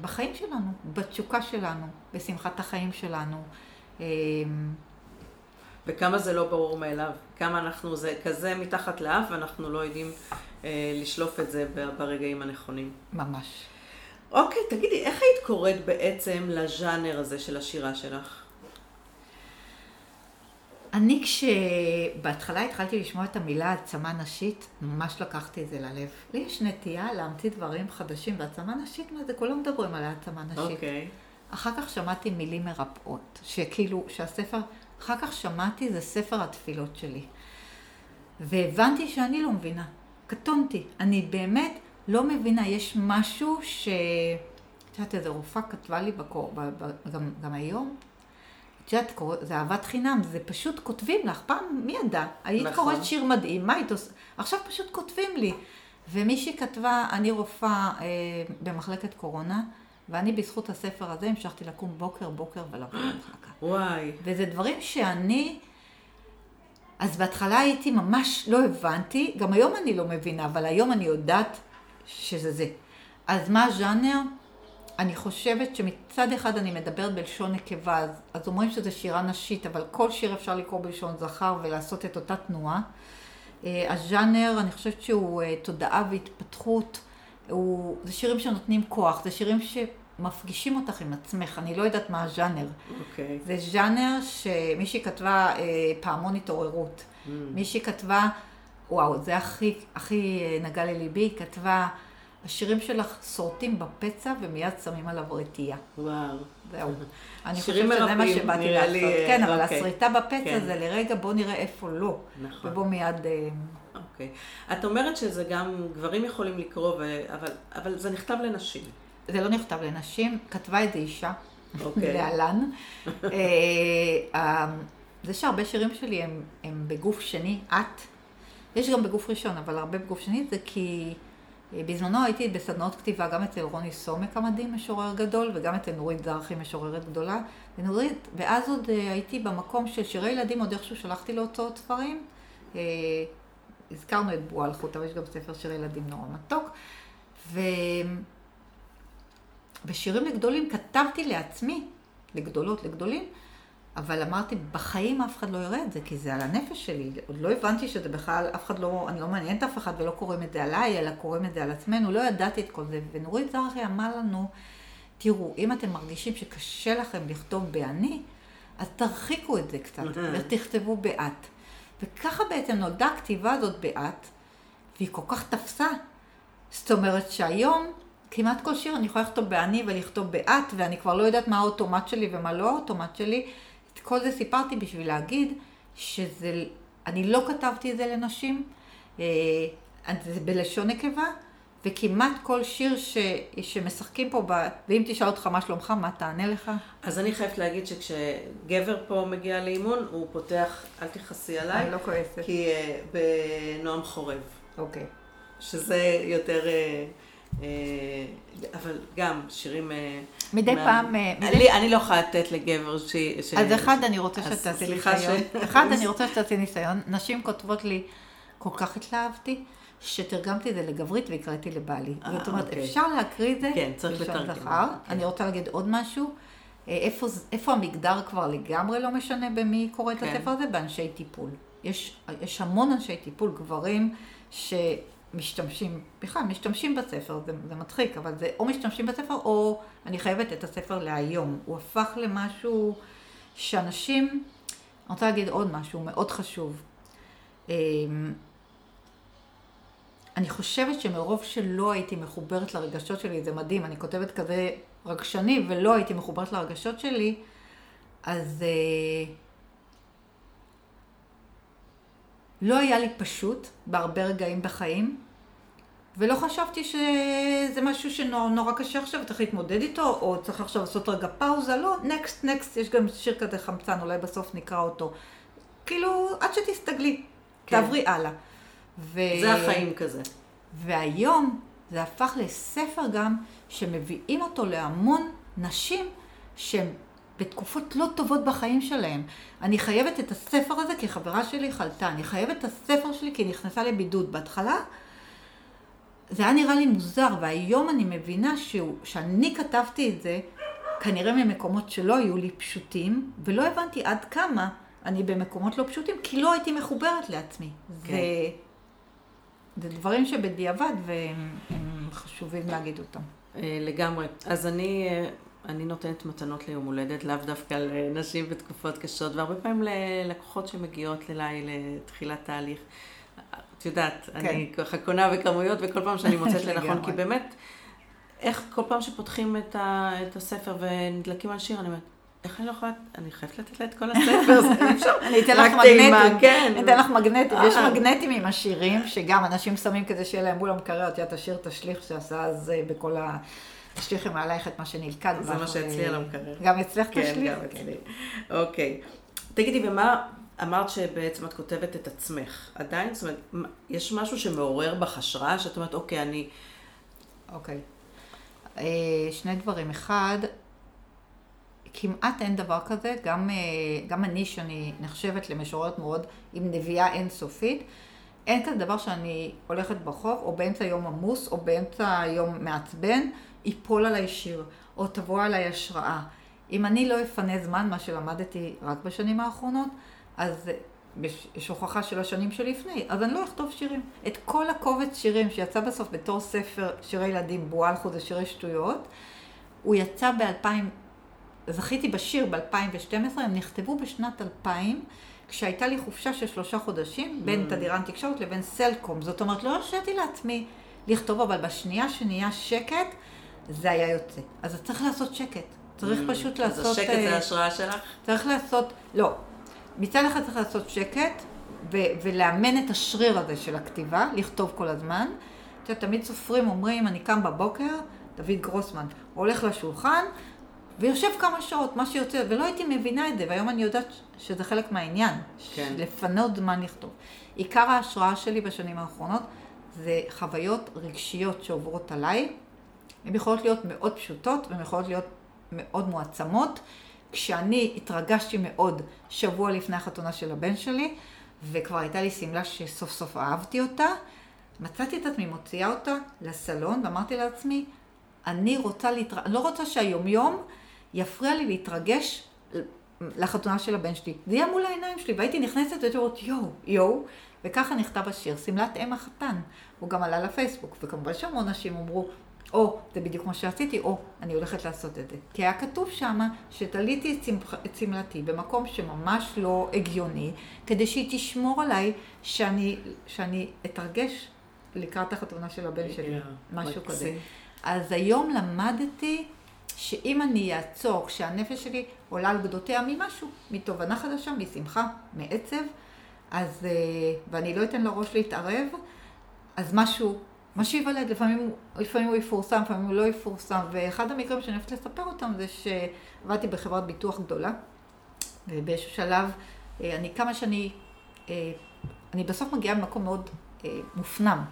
בחיים שלנו, בתשוקה שלנו, בשמחת החיים שלנו. אמ, וכמה זה לא ברור מאליו, כמה אנחנו, זה כזה מתחת לאף ואנחנו לא יודעים אה, לשלוף את זה ברגעים הנכונים. ממש. אוקיי, תגידי, איך היית קוראת בעצם לז'אנר הזה של השירה שלך? אני כשבהתחלה התחלתי לשמוע את המילה העצמה נשית, ממש לקחתי את זה ללב. לי יש נטייה להמציא דברים חדשים, והעצמה נשית, מה זה? כולם מדברים על העצמה נשית. אוקיי. אחר כך שמעתי מילים מרפאות, שכאילו, שהספר, אחר כך שמעתי, זה ספר התפילות שלי. והבנתי שאני לא מבינה. קטונתי. אני באמת לא מבינה. יש משהו ש... את יודעת, איזה רופאה כתבה לי בקור, גם, גם היום, את יודעת, זה אהבת חינם, זה פשוט כותבים לך. פעם, מי ידע? היית נכון. קוראת שיר מדהים, מה היית עושה? עכשיו פשוט כותבים לי. ומישהי כתבה, אני רופאה אה, במחלקת קורונה, ואני בזכות הספר הזה המשכתי לקום בוקר בוקר ולבוא למחלקה. וואי. וזה דברים שאני... אז בהתחלה הייתי ממש לא הבנתי, גם היום אני לא מבינה, אבל היום אני יודעת שזה זה. אז מה הז'אנר? אני חושבת שמצד אחד אני מדברת בלשון נקבה, אז, אז אומרים שזה שירה נשית, אבל כל שיר אפשר לקרוא בלשון זכר ולעשות את אותה תנועה. אה, הז'אנר, אני חושבת שהוא אה, תודעה והתפתחות, הוא, זה שירים שנותנים כוח, זה שירים שמפגישים אותך עם עצמך, אני לא יודעת מה הז'אנר. אוקיי. Okay. זה ז'אנר שמישהי כתבה אה, פעמון התעוררות. Mm. מישהי כתבה, וואו, זה הכי, הכי נגע לליבי, היא כתבה... השירים שלך שורטים בפצע ומיד שמים עליו רטייה. וואו. זהו. אני חושבת שזה מה שבאתי לעשות. לי... כן, אבל אוקיי. השריטה בפצע כן. זה לרגע בוא נראה איפה לא. נכון. ובוא מיד... אה, אוקיי. את אומרת שזה גם גברים יכולים לקרוא, ו... אבל, אבל זה נכתב לנשים. זה לא נכתב לנשים, כתבה את זה אישה. אוקיי. להלן. אה, זה שהרבה שירים שלי הם, הם בגוף שני, את. יש גם בגוף ראשון, אבל הרבה בגוף שני, זה כי אה, בזמנו הייתי בסדנאות כתיבה גם אצל רוני סומק המדהים, משורר גדול, וגם אצל נורית זרחי, משוררת גדולה. ונורית, ואז עוד אה, הייתי במקום של שירי ילדים, עוד איכשהו שלחתי להוצאות ספרים. אה, הזכרנו את בועל חוט, אבל יש גם ספר שירי ילדים נורא מתוק. ובשירים לגדולים כתבתי לעצמי, לגדולות, לגדולים, אבל אמרתי, בחיים אף אחד לא יראה את זה, כי זה על הנפש שלי. עוד לא הבנתי שזה בכלל, אף אחד לא, אני לא מעניינת אף אחד ולא קוראים את זה עליי, אלא קוראים את זה על עצמנו. לא ידעתי את כל זה. ונורית זרחי אמר לנו, תראו, אם אתם מרגישים שקשה לכם לכתוב באני, אז תרחיקו את זה קצת, ותכתבו באת. וככה בעצם נולדה הכתיבה הזאת באת, והיא כל כך תפסה. זאת אומרת שהיום, כמעט כל שיר אני יכולה לכתוב באני ולכתוב באת, ואני כבר לא יודעת מה האוטומט שלי ומה לא האוטומט שלי. כל זה סיפרתי בשביל להגיד שזה, אני לא כתבתי את זה לנשים, אה, זה בלשון נקבה, וכמעט כל שיר ש, שמשחקים פה, ב, ואם תשאל אותך מה שלומך, מה תענה לך? אז אני חייבת להגיד שכשגבר פה מגיע לאימון, הוא פותח, אל תכעסי עליי. אני לא כועסת. כי uh, בנועם חורב. אוקיי. שזה יותר... Uh, אבל גם שירים... מדי מה... פעם... אני, אני לא יכולה לתת לגבר ש... ש... אז אחד, אני רוצה שתעשי ניסיון. ש... אחד, אני רוצה שתעשי ניסיון. נשים כותבות לי, כל כך התלהבתי. שתרגמתי את זה לגברית והקראתי לבעלי. 아, זאת אומרת, אוקיי. אפשר להקריא את זה כן, צריך לתרגם. כן. אני רוצה להגיד עוד משהו. אה, איפה, איפה המגדר כבר לגמרי לא משנה במי קורא את כן. הספר הזה? באנשי טיפול. יש, יש המון אנשי טיפול, גברים שמשתמשים, בכלל משתמשים בספר, זה, זה מצחיק, אבל זה או משתמשים בספר או אני חייבת את הספר להיום. הוא הפך למשהו שאנשים, אני רוצה להגיד עוד משהו מאוד חשוב. אמ, אני חושבת שמרוב שלא הייתי מחוברת לרגשות שלי, זה מדהים, אני כותבת כזה רגשני ולא הייתי מחוברת לרגשות שלי, אז אה, לא היה לי פשוט בהרבה רגעים בחיים, ולא חשבתי שזה משהו שנורא קשה עכשיו, צריך להתמודד איתו, או צריך עכשיו לעשות רגע פאוזה, לא, נקסט, נקסט, יש גם שיר כזה חמצן, אולי בסוף נקרא אותו. כאילו, עד שתסתגלי, כן. תעברי הלאה. ו... זה החיים כזה. והיום זה הפך לספר גם שמביאים אותו להמון נשים שהן בתקופות לא טובות בחיים שלהם. אני חייבת את הספר הזה כי חברה שלי חלתה, אני חייבת את הספר שלי כי היא נכנסה לבידוד. בהתחלה זה היה נראה לי מוזר, והיום אני מבינה שהוא, שאני כתבתי את זה כנראה ממקומות שלא היו לי פשוטים, ולא הבנתי עד כמה אני במקומות לא פשוטים, כי לא הייתי מחוברת לעצמי. כן. זה... זה דברים שבדיעבד והם חשובים להגיד אותם. אה, לגמרי. אז אני, אה, אני נותנת מתנות ליום הולדת, לאו דווקא לנשים בתקופות קשות, והרבה פעמים ללקוחות שמגיעות אליי לתחילת תהליך. את יודעת, כן. אני ככה קונה בכמויות, וכל פעם שאני מוצאת לנכון, כי באמת, איך כל פעם שפותחים את, ה, את הספר ונדלקים על שיר, אני אומרת, איך אני לא יכולה, אני חייבת לתת לה את כל הספר, זה אי אפשר. אני אתן לך מגנטים, כן. אני אתן לך מגנטים, יש אה. מגנטים עם השירים, שגם אנשים שמים כדי שיהיה להם מול המקרר, את יודעת, השיר תשליך שעשה אז אה, בכל ה... תשליכי מעלייך את מה שנלכד. זה מה שאצלי על המקרר. גם אצלך תשליך? כן, גם אצלי. אוקיי. תגידי, ומה, אמרת שבעצם את כותבת את עצמך, עדיין? זאת אומרת, יש משהו שמעורר בך השראה, שאת אומרת, אוקיי, אני... אוקיי. אה, שני דברים. אחד, כמעט אין דבר כזה, גם, אה, גם אני שאני נחשבת למשוררת מאוד עם נביאה אינסופית, אין כזה דבר שאני הולכת ברחוב, או באמצע יום עמוס, או באמצע יום מעצבן, ייפול עליי שיר, או תבוא עליי השראה. אם אני לא אפנה זמן, מה שלמדתי רק בשנים האחרונות, אז יש הוכחה של השנים שלפני, אז אני לא אכתוב שירים. את כל הקובץ שירים שיצא בסוף בתור ספר שירי ילדים, בואלכו זה שירי שטויות, הוא יצא ב-2000... זכיתי בשיר ב-2012, הם נכתבו בשנת 2000, כשהייתה לי חופשה של שלושה חודשים בין mm. תדירן תקשורת לבין סלקום. זאת אומרת, לא הרשיתי לעצמי לכתוב, אבל בשנייה שנהיה שקט, זה היה יוצא. אז צריך לעשות שקט. צריך mm. פשוט לעשות... אז השקט זה אה, ההשראה שלך? צריך לעשות, לא. מצד אחד צריך לעשות שקט, ולאמן את השריר הזה של הכתיבה, לכתוב כל הזמן. את יודעת, תמיד סופרים אומרים, אני קם בבוקר, דוד גרוסמן, הולך לשולחן, ויושב כמה שעות, מה שיוצא, ולא הייתי מבינה את זה, והיום אני יודעת שזה חלק מהעניין. כן. לפנות זמן לכתוב. עיקר ההשראה שלי בשנים האחרונות זה חוויות רגשיות שעוברות עליי. הן יכולות להיות מאוד פשוטות, והן יכולות להיות מאוד מועצמות. כשאני התרגשתי מאוד שבוע לפני החתונה של הבן שלי, וכבר הייתה לי שמלה שסוף סוף אהבתי אותה, מצאתי את עצמי מוציאה אותה לסלון, ואמרתי לעצמי, אני רוצה אני לא רוצה שהיומיום יפריע לי להתרגש לחתונה של הבן שלי. זה יהיה מול העיניים שלי, והייתי נכנסת והייתי אומרת יואו, יואו, וככה נכתב השיר, שמלת אם החתן. הוא גם עלה לפייסבוק, וכמובן שהמון נשים אמרו, או, זה בדיוק מה שעשיתי, או, אני הולכת לעשות את זה. כי היה כתוב שם שתליתי את שמלתי במקום שממש לא הגיוני, כדי שהיא תשמור עליי שאני, שאני אתרגש לקראת החתונה של הבן שלי, yeah, משהו כזה. אז היום למדתי שאם אני אעצור כשהנפש שלי עולה על גדותיה ממשהו, מתובנה חדשה, משמחה, מעצב, אז, אה, ואני לא אתן לראש להתערב, אז משהו, משהו ייוולד, לפעמים, לפעמים הוא יפורסם, לפעמים הוא לא יפורסם, ואחד המקרים שאני אוהבת לספר אותם זה שעבדתי בחברת ביטוח גדולה, ובאיזשהו שלב, אה, אני כמה שאני, אה, אני בסוף מגיעה ממקום מאוד מופנם.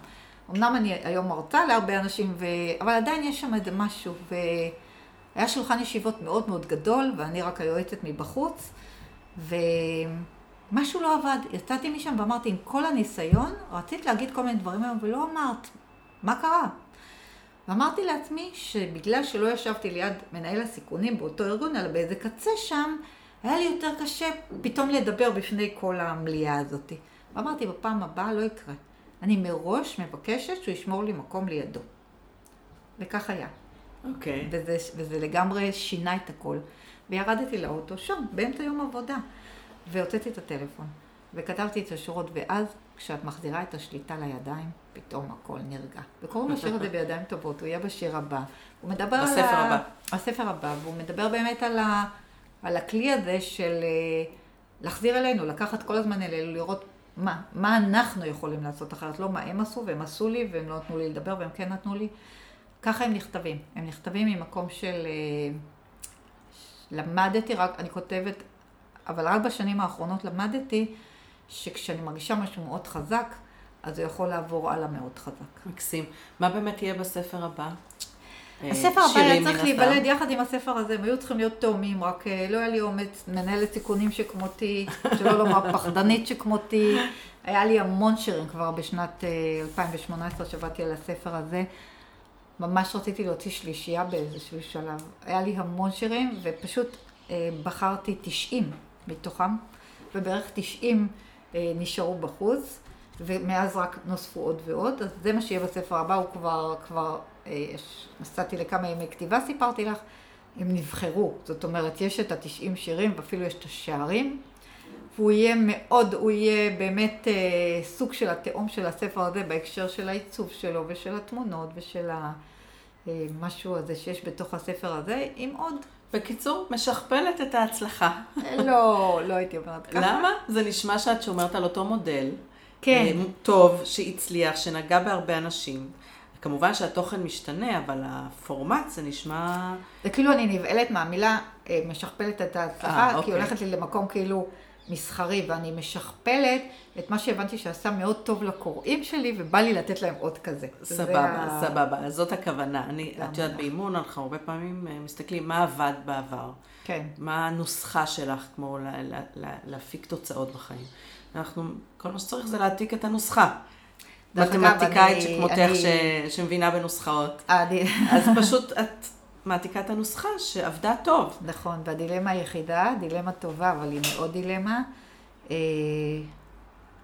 אמנם אני היום מרצה להרבה אנשים, ו... אבל עדיין יש שם איזה משהו, והיה שולחן ישיבות מאוד מאוד גדול, ואני רק היועצת מבחוץ, ומשהו לא עבד. יצאתי משם ואמרתי, עם כל הניסיון, רצית להגיד כל מיני דברים היום, ולא אמרת, מה קרה? ואמרתי לעצמי שבגלל שלא ישבתי ליד מנהל הסיכונים באותו ארגון, אלא באיזה קצה שם, היה לי יותר קשה פתאום לדבר בפני כל המליאה הזאת. ואמרתי, בפעם הבאה לא יקרה. אני מראש מבקשת שהוא ישמור לי מקום לידו. וכך היה. אוקיי. Okay. וזה, וזה לגמרי שינה את הכל. וירדתי לאוטו שם, באמצע יום עבודה. והוצאתי את הטלפון, וכתבתי את השורות, ואז כשאת מחזירה את השליטה לידיים, פתאום הכל נרגע. וקוראים לשיר הזה בידיים טובות, הוא יהיה בשיר הבא. הוא מדבר על ה... בספר הבא. הספר הבא, והוא מדבר באמת על, ה... על הכלי הזה של אה, להחזיר אלינו, לקחת כל הזמן אלינו, לראות מה, מה אנחנו יכולים לעשות אחרת, לא מה הם עשו, והם עשו לי, והם לא נתנו לי לדבר, והם כן נתנו לי. ככה הם נכתבים. הם נכתבים ממקום של... אה, למדתי רק, אני כותבת, אבל רק בשנים האחרונות למדתי שכשאני מרגישה משהו מאוד חזק, אז זה יכול לעבור הלאה מאוד חזק. מקסים. מה באמת יהיה בספר הבא? אה, הספר הבא היה צריך להיוולד יחד עם הספר הזה, הם היו צריכים להיות תאומים, רק אה, לא היה לי אומץ, מנהלת סיכונים שכמותי, שלא לומר פחדנית שכמותי. היה לי המון שירים כבר בשנת 2018 אה, שעבדתי על הספר הזה. ממש רציתי להוציא שלישייה באיזשהו שלב. היה לי המון שירים, ופשוט בחרתי 90 מתוכם, ובערך 90 נשארו בחוץ, ומאז רק נוספו עוד ועוד. אז זה מה שיהיה בספר הבא, הוא כבר, כבר נסעתי לכמה ימי כתיבה, סיפרתי לך, הם נבחרו. זאת אומרת, יש את התשעים שירים, ואפילו יש את השערים. והוא יהיה מאוד, הוא יהיה באמת אה, סוג של התאום של הספר הזה בהקשר של העיצוב שלו ושל התמונות ושל המשהו אה, הזה שיש בתוך הספר הזה, עם עוד. בקיצור, משכפלת את ההצלחה. לא, לא הייתי אומרת ככה. למה? זה נשמע שאת שומרת על אותו מודל. כן. אה, טוב, שהצליח, שנגע בהרבה אנשים. כמובן שהתוכן משתנה, אבל הפורמט זה נשמע... זה כאילו אני נבהלת מהמילה אה, משכפלת את ההצלחה, כי היא אוקיי. הולכת לי למקום כאילו מסחרי, ואני משכפלת את מה שהבנתי שעשה מאוד טוב לקוראים שלי, ובא לי לתת להם עוד כזה. סבבה, ה... סבבה, זאת הכוונה. אני, את יודעת, באימון אנחנו הרבה פעמים אה, מסתכלים מה עבד בעבר. כן. מה הנוסחה שלך, כמו לה, לה, לה, להפיק תוצאות בחיים. אנחנו, כל מה שצריך זה להעתיק את הנוסחה. מתמטיקאית שכמותך שמבינה בנוסחאות. אז פשוט את מעתיקה את הנוסחה שעבדה טוב. נכון, והדילמה היחידה, דילמה טובה, אבל היא מאוד דילמה. אה,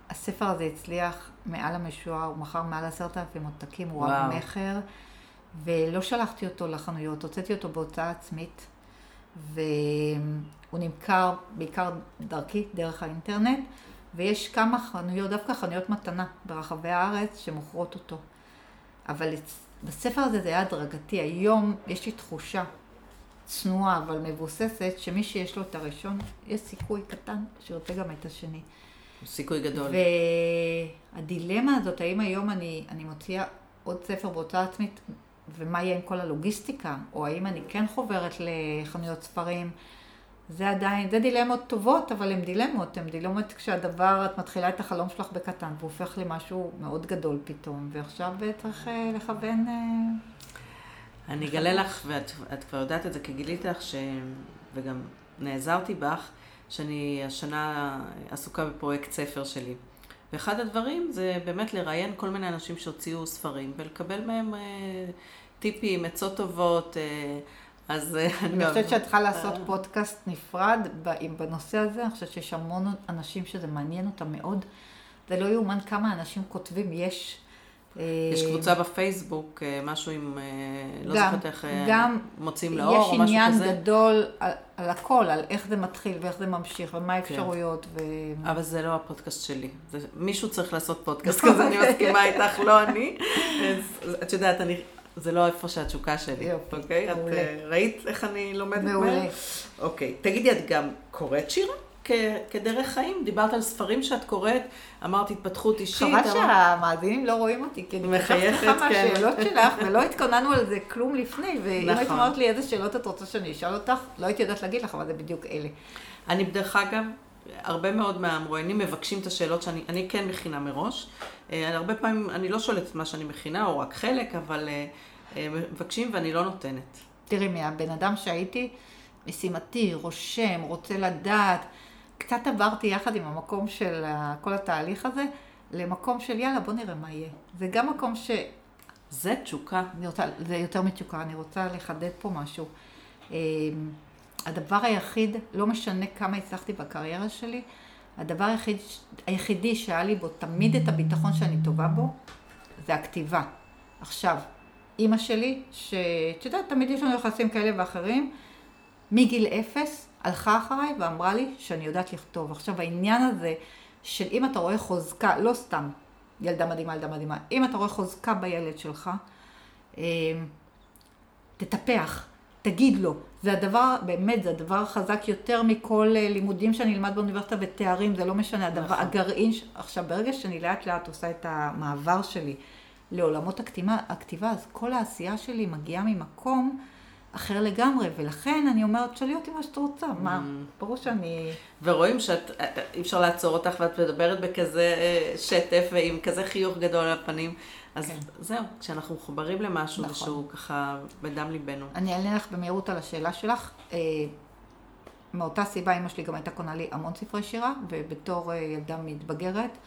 הספר הזה הצליח מעל המשוער, הוא מכר מעל עשרת אלפים עותקים, הוא רב מכר, ולא שלחתי אותו לחנויות, הוצאתי אותו בהוצאה עצמית, והוא נמכר בעיקר דרכי, דרך האינטרנט. ויש כמה חנויות, דווקא חנויות מתנה ברחבי הארץ שמוכרות אותו. אבל בספר הזה זה היה הדרגתי. היום יש לי תחושה צנועה אבל מבוססת, שמי שיש לו את הראשון, יש סיכוי קטן שירצה גם את השני. סיכוי גדול. והדילמה הזאת, האם היום אני, אני מוציאה עוד ספר בהוצאה עצמית, ומה יהיה עם כל הלוגיסטיקה, או האם אני כן חוברת לחנויות ספרים. זה עדיין, זה דילמות טובות, אבל הן דילמות, הן דילמות כשהדבר, את מתחילה את החלום שלך בקטן, והופך למשהו מאוד גדול פתאום, ועכשיו צריך אה, לכוון... אה, אני אגלה לך, ואת כבר יודעת את זה, כי גיליתי לך, ש... וגם נעזרתי בך, שאני השנה עסוקה בפרויקט ספר שלי. ואחד הדברים זה באמת לראיין כל מיני אנשים שהוציאו ספרים, ולקבל מהם אה, טיפים, עצות טובות. אה, אז אה, אני חושבת שאת צריכה לעשות פודקאסט נפרד בנושא הזה, אני חושבת שיש המון אנשים שזה מעניין אותם מאוד. זה לא יאומן כמה אנשים כותבים, יש... יש קבוצה בפייסבוק, משהו עם, לא זוכרת איך גם מוצאים לאור או משהו כזה. יש עניין גדול על, על הכל, על איך זה מתחיל ואיך זה ממשיך ומה כן. האפשרויות. כן. ו... אבל זה לא הפודקאסט שלי. זה, מישהו צריך לעשות פודקאסט כזה, אני מסכימה איתך, לא אני. אז, את יודעת, אני זה לא איפה שהתשוקה שלי, אוקיי? את אה, ראית איך אני לומדת מהר? מעולה. אוקיי. תגידי, את גם קוראת שירה? כדרך חיים? דיברת על ספרים שאת קוראת, אמרת התפתחות אישית. חבל שהמאזינים לא רואים אותי, כי אני מחייכת כן. מהשאלות שלך, ולא התכוננו על זה כלום לפני, ואם היית נכון. אומרת לי איזה שאלות את רוצה שאני אשאל אותך, לא הייתי יודעת להגיד לך, אבל זה בדיוק אלה. אני דרך אגב, הרבה מאוד מהמרואיינים מבקשים את השאלות שאני כן מכינה מראש. אה, הרבה פעמים אני לא שואלת מה שאני מכינה, או רק חלק, אבל אה, אה, מבקשים ואני לא נותנת. תראי, מהבן אדם שהייתי, משימתי, רושם, רוצה לדעת, קצת עברתי יחד עם המקום של כל התהליך הזה, למקום של יאללה, בוא נראה מה יהיה. זה גם מקום ש... זה תשוקה. רוצה, זה יותר מתשוקה, אני רוצה לחדד פה משהו. הדבר היחיד, לא משנה כמה הצלחתי בקריירה שלי, הדבר היחיד, היחידי שהיה לי בו תמיד את הביטחון שאני טובה בו, זה הכתיבה. עכשיו, אימא שלי, שאת יודעת, תמיד יש לנו יחסים כאלה ואחרים, מגיל אפס הלכה אחריי ואמרה לי שאני יודעת לכתוב. עכשיו, העניין הזה של אם אתה רואה חוזקה, לא סתם ילדה מדהימה, ילדה מדהימה, אם אתה רואה חוזקה בילד שלך, אה, תטפח. תגיד לו. זה הדבר, באמת, זה הדבר החזק יותר מכל אה, לימודים שאני אלמד באוניברסיטה ותארים, זה לא משנה. הדבר, נכון. הגרעין, עכשיו, ברגע שאני לאט לאט עושה את המעבר שלי לעולמות הכתיבה, הכתיבה, אז כל העשייה שלי מגיעה ממקום אחר לגמרי, ולכן אני אומרת, שאלי אותי מה שאת רוצה, מה, mm. ברור שאני... ורואים שאת, אה, אה, אי אפשר לעצור אותך ואת מדברת בכזה שטף ועם כזה חיוך גדול על הפנים. אז כן. זהו, כשאנחנו מחוברים למשהו, נכון. שהוא ככה בדם ליבנו. אני אענה לך במהירות על השאלה שלך. אה, מאותה סיבה אמא שלי גם הייתה קונה לי המון ספרי שירה, ובתור אה, ילדה מתבגרת,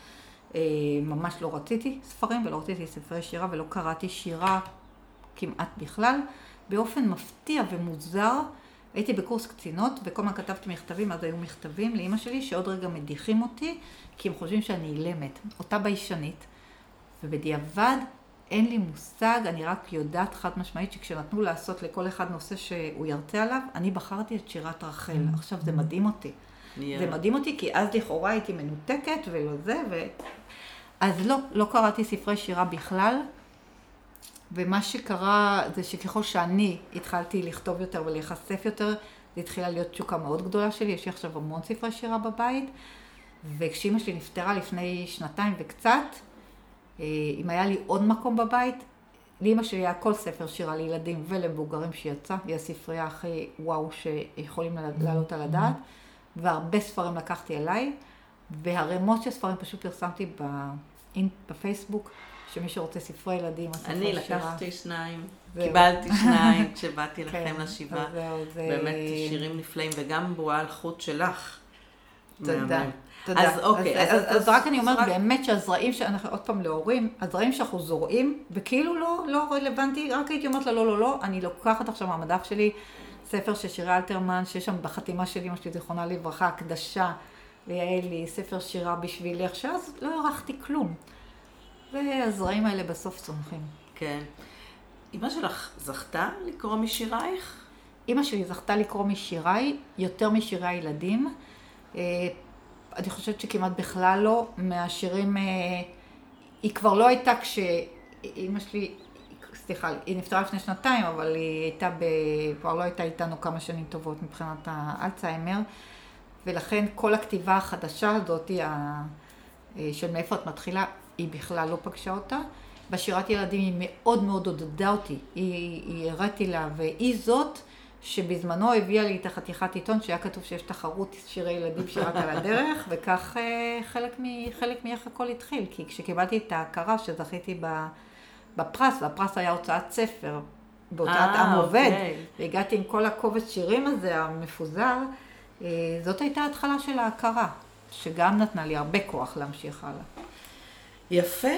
אה, ממש לא רציתי ספרים ולא רציתי ספרי שירה ולא קראתי שירה כמעט בכלל. באופן מפתיע ומוזר, הייתי בקורס קצינות, וכל הזמן כתבתי מכתבים, אז היו מכתבים לאימא שלי, שעוד רגע מדיחים אותי, כי הם חושבים שאני אילמת. אותה ביישנית. ובדיעבד אין לי מושג, אני רק יודעת חד משמעית שכשנתנו לעשות לכל אחד נושא שהוא ירצה עליו, אני בחרתי את שירת רחל. Mm. עכשיו זה מדהים אותי. Yeah. זה מדהים אותי כי אז לכאורה הייתי מנותקת ולא זה, ו... אז לא, לא קראתי ספרי שירה בכלל. ומה שקרה זה שככל שאני התחלתי לכתוב יותר ולהיחשף יותר, זה התחילה להיות תשוקה מאוד גדולה שלי, יש לי עכשיו המון ספרי שירה בבית, וכשאימא שלי נפטרה לפני שנתיים וקצת, אה, אם היה לי עוד מקום בבית, לאמא שלי היה כל ספר שירה לילדים ולמבוגרים שיצא, היא הספרייה הכי וואו שיכולים לעלות על הדעת, והרבה ספרים לקחתי אליי, והרמות של ספרים פשוט פרסמתי בפייסבוק, שמי שרוצה ספרי ילדים, הספר שירה. אני לקחתי שניים, קיבלתי שניים כשבאתי לכם כן, לשבעה. באמת שירים נפלאים, וגם בועה על חוט שלך. תודה. תודה. אז אוקיי. אז, אז, אז, אז רק אני אומרת, רק... באמת שהזרעים שאנחנו, עוד פעם להורים, הזרעים שאנחנו זורעים, וכאילו לא, לא רלוונטי, רק הייתי אומרת לה לא, לא, לא, אני לוקחת עכשיו מהמדף שלי ספר של שירי אלתרמן, שיש שם בחתימה של אמא שלי, זיכרונה לברכה, הקדשה ליעלי, ספר שירה בשבילך, שאז לא הערכתי כלום. והזרעים האלה בסוף צומחים. כן. אמא שלך זכתה לקרוא משירייך? אמא שלי זכתה לקרוא משיריי, יותר משירי הילדים. אה, אני חושבת שכמעט בכלל לא. מהשירים, אה, היא כבר לא הייתה כשאימא שלי, סליחה, היא נפטרה לפני שנתיים, אבל היא הייתה, ב... כבר לא הייתה איתנו כמה שנים טובות מבחינת האלצהיימר, ולכן כל הכתיבה החדשה הזאת, אה, של מאיפה את מתחילה, היא בכלל לא פגשה אותה. בשירת ילדים היא מאוד מאוד עודדה אותי. היא, היא הראתי לה, והיא זאת שבזמנו הביאה לי את החתיכת עיתון שהיה כתוב שיש תחרות שירי ילדים שרק על הדרך, וכך אה, חלק, מ, חלק מאיך הכל התחיל. כי כשקיבלתי את ההכרה שזכיתי בפרס, והפרס היה הוצאת ספר, בהוצאת אה, עם עובד, אוקיי. והגעתי עם כל הקובץ שירים הזה, המפוזר, אה, זאת הייתה ההתחלה של ההכרה, שגם נתנה לי הרבה כוח להמשיך הלאה. יפה.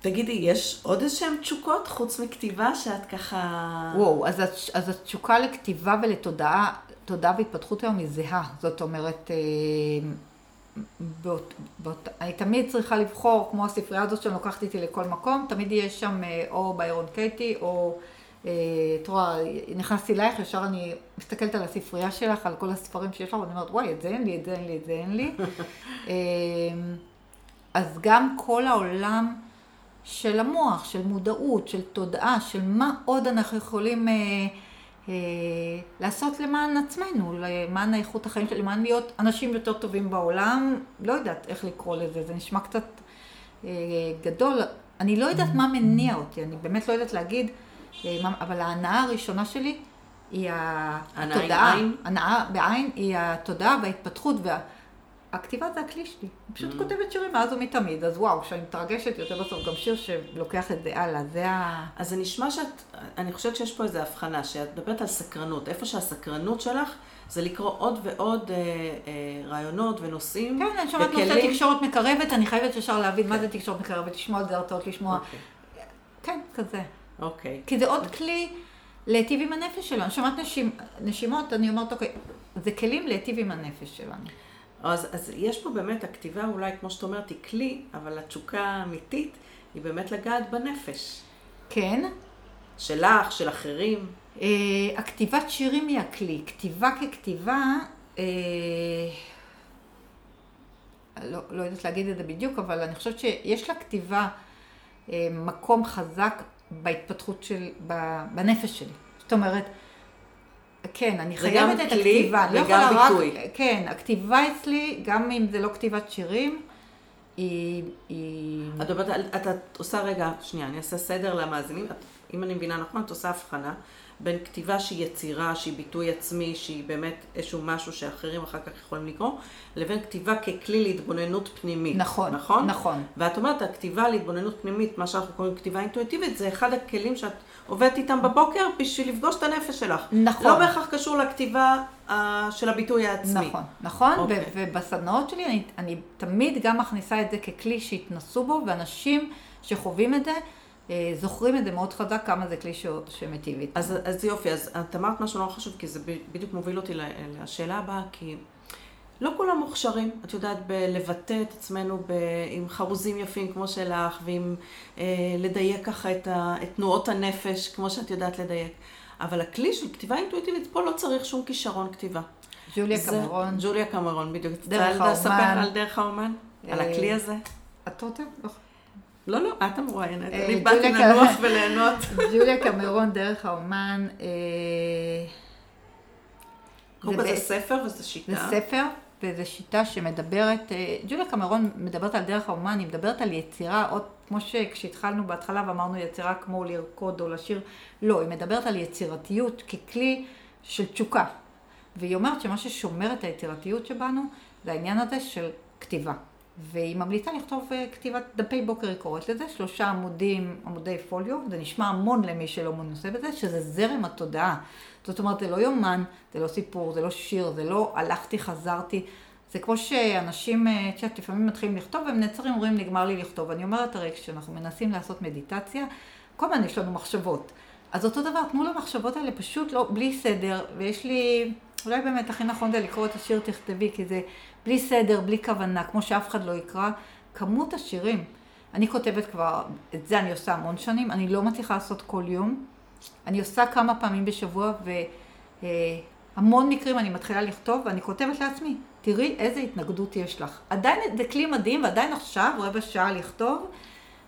תגידי, יש עוד איזשהן תשוקות חוץ מכתיבה שאת ככה... וואו, אז, אז התשוקה לכתיבה ולתודעה, תודעה והתפתחות היום היא זהה. זאת אומרת, אה, באות, באות, אני תמיד צריכה לבחור, כמו הספרייה הזאת שאני לוקחת איתי לכל מקום, תמיד יש שם אה, או ביירון קייטי, או, אה, את רואה, נכנסתי אלייך, ישר אני מסתכלת על הספרייה שלך, על כל הספרים שיש לך, ואני אומרת, וואי, את זה אין לי, את זה אין לי, את זה אין לי. אז גם כל העולם של המוח, של מודעות, של תודעה, של מה עוד אנחנו יכולים אה, אה, לעשות למען עצמנו, למען איכות החיים שלנו, למען להיות אנשים יותר טובים בעולם, לא יודעת איך לקרוא לזה, זה נשמע קצת אה, גדול. אני לא יודעת מה מניע אותי, אני באמת לא יודעת להגיד, אה, מה, אבל ההנאה הראשונה שלי היא התודעה. הנאה בעין היא התודעה וההתפתחות וה... הכתיבה זה הכלי שלי. אני פשוט Mm. כותבת שירים מאז ומתמיד, אז וואו, כשאני מתרגשת יותר בסוף גם שיר שלוקח את זה הלאה, זה ה... אז זה נשמע שאת, אני חושבת שיש פה איזו הבחנה, שאת מדברת על סקרנות. איפה שהסקרנות שלך זה לקרוא עוד ועוד אה, אה, רעיונות ונושאים. כן, אני שומעת נושא וכלים. תקשורת מקרבת, אני חייבת ישר להבין מה זה תקשורת מקרבת, לשמוע על זה הרצאות, לשמוע... אוקיי. כן, כזה. אוקיי. כי זה עוד כלי להיטיב עם הנפש שלנו. אני שומעת נשימ... נשימות, אני אומרת, אוקיי, זה כלים להיטיב עם הנפש שלנו. אז, אז יש פה באמת, הכתיבה אולי, כמו שאת אומרת, היא כלי, אבל התשוקה האמיתית היא באמת לגעת בנפש. כן, שלך, של אחרים. אה, הכתיבת שירים היא הכלי. כתיבה ככתיבה, אה, לא, לא יודעת להגיד את זה בדיוק, אבל אני חושבת שיש לכתיבה אה, מקום חזק בהתפתחות של, בנפש שלי. זאת אומרת, כן, אני זה גם חייבת את כלי הכתיבה. אני לא וגם יכולה ביטוי. רק, כן, הכתיבה אצלי, גם אם זה לא כתיבת שירים, היא... היא... את על- את, את עושה רגע, שנייה, אני אעשה סדר למאזינים. את, אם אני מבינה נכון, את עושה הבחנה בין כתיבה שהיא יצירה, שהיא ביטוי עצמי, שהיא באמת איזשהו משהו שאחרים אחר כך יכולים לקרוא, לבין כתיבה ככלי להתבוננות פנימית. נכון, נכון? נכון. ואת אומרת, הכתיבה להתבוננות פנימית, מה שאנחנו קוראים כתיבה אינטואיטיבית, זה אחד הכלים שאת עובדת איתם בבוקר בשביל לפגוש את הנפש שלך. נכון. לא בהכרח קשור לכתיבה uh, של הביטוי העצמי. נכון, נכון, אוקיי. ו- ובסדנאות שלי אני, אני תמיד גם מכניסה את זה ככלי שהתנסו בו, ואנשים שחווים את זה, אה, זוכרים את זה מאוד חזק, כמה זה כלי ש- שמיטיב איתם. אז, אז יופי, אז את אמרת משהו נורא חשוב, כי זה בדיוק מוביל אותי לשאלה הבאה, כי לא כולם מוכשרים, את יודעת, בלבטא את עצמנו ב, עם חרוזים יפים כמו שלך, ועם אה, לדייק ככה את, ה, את תנועות הנפש, כמו שאת יודעת לדייק. אבל הכלי של כתיבה אינטואיטיבית, פה לא צריך שום כישרון כתיבה. ג'וליה זה- קמרון, ג'וליה קמרון, בדיוק. דרך רוצה לספר האומן. על דרך האומן? על אה, הכלי הזה? את רוצה? לא. לא, לא, את המרואיינת. אה, אני באתי לנוח. וליהנות. ג'וליה קמרון, דרך האומן, אה, קודם כל זה ב- ספר וזה שיטה. זה ספר, וזו שיטה שמדברת, אה, ג'וליה קמרון מדברת על דרך האומן, היא מדברת על יצירה, עוד כמו שכשהתחלנו בהתחלה ואמרנו יצירה כמו לרקוד או לשיר, לא, היא מדברת על יצירתיות ככלי של תשוקה. והיא אומרת שמה ששומר את היצירתיות שבנו, זה העניין הזה של כתיבה. והיא ממליצה לכתוב אה, כתיבת דפי בוקר, היא קוראת לזה, שלושה עמודים, עמודי פוליו, זה נשמע המון למי שלא מנוסה בזה, שזה זרם התודעה. זאת אומרת, זה לא יומן, זה לא סיפור, זה לא שיר, זה לא הלכתי, חזרתי. זה כמו שאנשים, אה, את יודעת, לפעמים מתחילים לכתוב, והם נעצרים, אומרים, נגמר לי לכתוב. אני אומרת, הרי כשאנחנו מנסים לעשות מדיטציה, כל הזמן יש לנו מחשבות. אז אותו דבר, תנו למחשבות האלה פשוט לא, בלי סדר, ויש לי, אולי באמת הכי נכון זה לקרוא את השיר תכתבי, כי זה בלי סדר, בלי כוונה, כמו שאף אחד לא יקרא. כמות השירים, אני כותבת כבר, את זה אני עושה המון שנים, אני לא מצליחה לעשות כל יום. אני עושה כמה פעמים בשבוע, והמון מקרים אני מתחילה לכתוב, ואני כותבת לעצמי, תראי איזה התנגדות יש לך. עדיין זה כלי מדהים, ועדיין עכשיו, רבע שעה לכתוב.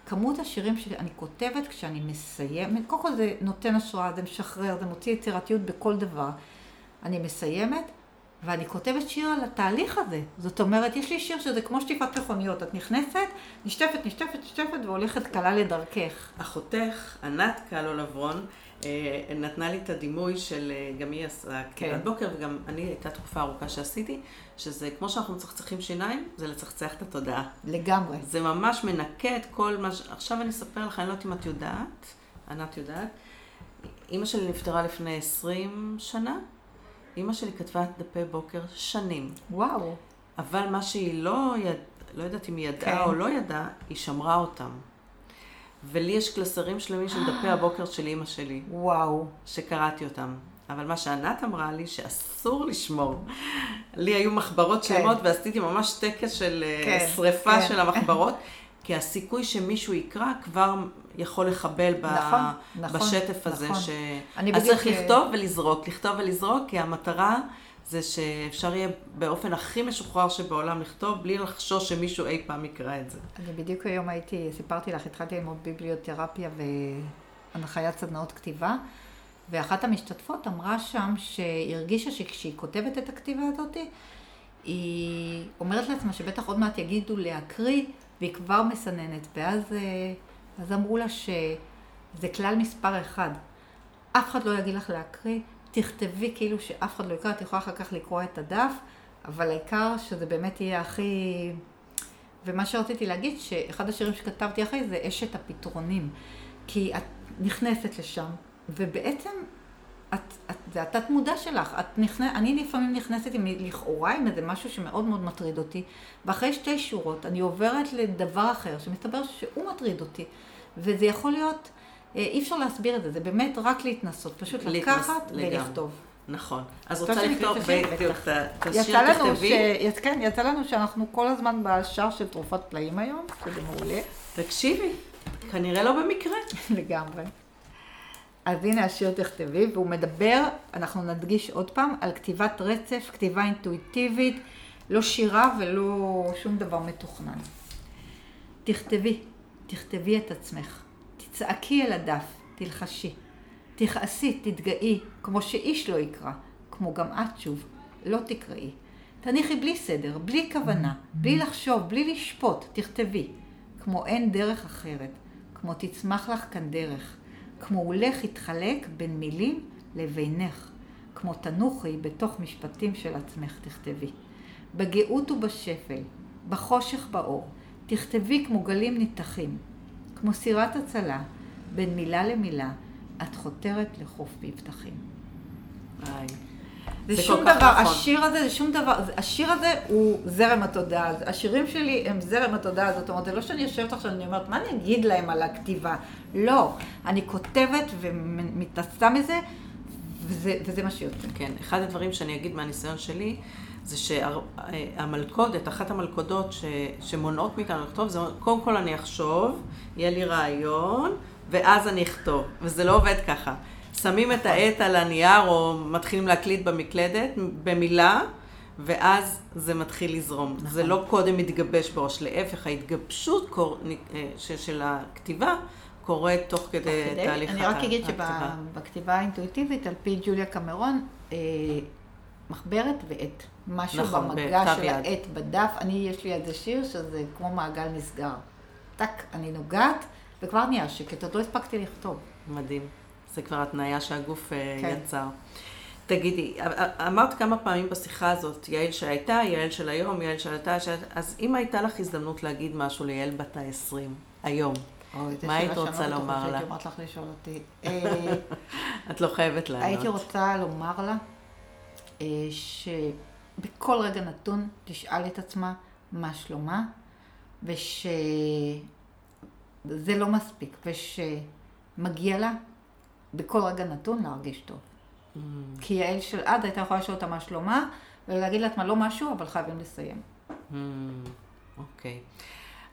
כמות השירים שאני כותבת כשאני מסיימת, קודם כל זה נותן השראה, זה משחרר, זה מוציא יצירתיות בכל דבר. אני מסיימת, ואני כותבת שיר על התהליך הזה. זאת אומרת, יש לי שיר שזה כמו שטיפת מכוניות. את נכנסת, נשטפת, נשטפת, נשטפת, והולכת קלה לדרכך. אחותך, ענת קלו לברון, אה, נתנה לי את הדימוי של, אה, גם היא כתיבת כן. בוקר, וגם אני, הייתה תקופה ארוכה שעשיתי, שזה כמו שאנחנו מצחצחים שיניים, זה לצחצח את התודעה. לגמרי. זה ממש מנקה את כל מה ש... עכשיו אני אספר לך, אני לא יודעת אם את יודעת, ענת יודעת. אימא שלי נפטרה לפני 20 שנה. אימא שלי כתבה את דפי בוקר שנים. וואו. אבל מה שהיא לא, יד... לא יודעת אם היא ידעה כן. או לא ידעה, היא שמרה אותם. ולי יש קלסרים שלמים של דפי הבוקר של אימא שלי, וואו. שקראתי אותם. אבל מה שענת אמרה לי, שאסור לשמור. לי היו מחברות כן. שלמות ועשיתי ממש טקס של אה, כן, שריפה כן. של המחברות, כי הסיכוי שמישהו יקרא כבר יכול לחבל ב... נכון, נכון, בשטף הזה. נכון. ש... אז צריך אה, לכתוב ולזרוק, לכתוב ולזרוק, כי המטרה זה שאפשר יהיה באופן הכי משוחרר שבעולם לכתוב, בלי לחשוש שמישהו אי פעם יקרא את זה. אני בדיוק היום הייתי, סיפרתי לך, התחלתי ללמוד ביבליותרפיה והנחיית סדנאות כתיבה, ואחת המשתתפות אמרה שם שהיא הרגישה שכשהיא כותבת את הכתיבה הזאת, היא אומרת לעצמה שבטח עוד מעט יגידו להקריא, והיא כבר מסננת. ואז אה, אז אמרו לה שזה כלל מספר אחד. אף אחד לא יגיד לך להקריא, תכתבי כאילו שאף אחד לא יקרא, את יכולה אחר כך לקרוא את הדף, אבל העיקר שזה באמת יהיה הכי... ומה שרציתי להגיד, שאחד השירים שכתבתי אחרי זה אשת הפתרונים. כי את נכנסת לשם, ובעצם את, את, זה התת מודע שלך. את נכנס, אני לפעמים נכנסת עם, לכאורה עם איזה משהו שמאוד מאוד מטריד אותי, ואחרי שתי שורות אני עוברת לדבר אחר, שמסתבר שהוא מטריד אותי. וזה יכול להיות, אה, אי אפשר להסביר את זה, זה באמת רק להתנסות, פשוט להתנס- לקחת לגמרי. ולכתוב. נכון. אז רוצה לכתוב, ש... תכתבי. כן, יצא לנו שאנחנו כל הזמן בשער של תרופת פלאים היום, שזה מעולה. תקשיבי, כנראה לא במקרה. לגמרי. אז הנה השיר תכתבי, והוא מדבר, אנחנו נדגיש עוד פעם, על כתיבת רצף, כתיבה אינטואיטיבית, לא שירה ולא שום דבר מתוכנן. תכתבי, תכתבי את עצמך, תצעקי אל הדף, תלחשי, תכעסי, תתגאי, כמו שאיש לא יקרא, כמו גם את שוב, לא תקראי. תניחי בלי סדר, בלי כוונה, בלי לחשוב, בלי לשפוט, תכתבי, כמו אין דרך אחרת, כמו תצמח לך כאן דרך, כמו הולך יתחלק בין מילים לבינך, כמו תנוחי בתוך משפטים של עצמך תכתבי. בגאות ובשפל, בחושך באור, תכתבי כמו גלים ניתחים, כמו סירת הצלה, בין מילה למילה, את חותרת לחוף מבטחים. איי. זה, זה שום דבר, נכון. השיר הזה זה שום דבר, השיר הזה הוא זרם התודעה, השירים שלי הם זרם התודעה, זאת אומרת, זה לא שאני יושבת עכשיו ואני אומרת, מה אני אגיד להם על הכתיבה? לא, אני כותבת ומתנסה מזה, וזה, וזה מה שיוצא. כן, אחד הדברים שאני אגיד מהניסיון שלי, זה שהמלכודת, אחת המלכודות ש, שמונעות מאיתנו לכתוב, זה קודם כל אני אחשוב, יהיה לי רעיון, ואז אני אכתוב. וזה לא עובד ככה. שמים את העט על הנייר, או מתחילים להקליט במקלדת, במילה, ואז זה מתחיל לזרום. נכון. זה לא קודם מתגבש בראש, להפך, ההתגבשות קור... אה, של הכתיבה קורית תוך כדי כדי- תהליך אני רק אגיד הכתיבה. שבכתיבה האינטואיטיבית, על פי ג'וליה קמרון, אה, מחברת ועט. משהו נכון, במגע של. העט בדף. אני, יש לי איזה שיר שזה כמו מעגל נסגר. טק, אני נוגעת, וכבר נהיה שקט, עוד לא הספקתי לכתוב. מדהים. זה כבר התניה שהגוף אה, כן. יצר. תגידי, א- אמרת כמה פעמים בשיחה הזאת, יעל שהייתה, יעל של היום, יעל של הייתה, אז אם הייתה לך הזדמנות להגיד משהו ליעל בת ה-20, היום, מה היית רוצה לומר לה? שהייתי אומרת לך לשאול אותי. אה, את לא חייבת לענות. הייתי רוצה לומר לה אה, שבכל רגע נתון תשאל את עצמה מה שלומה, ושזה לא מספיק, ושמגיע לה בכל רגע נתון להרגיש טוב. Mm, כי יעל של עד הייתה יכולה לשאול אותה מה שלומה, ולהגיד לעצמה לא משהו, אבל חייבים לסיים. mm, אוקיי.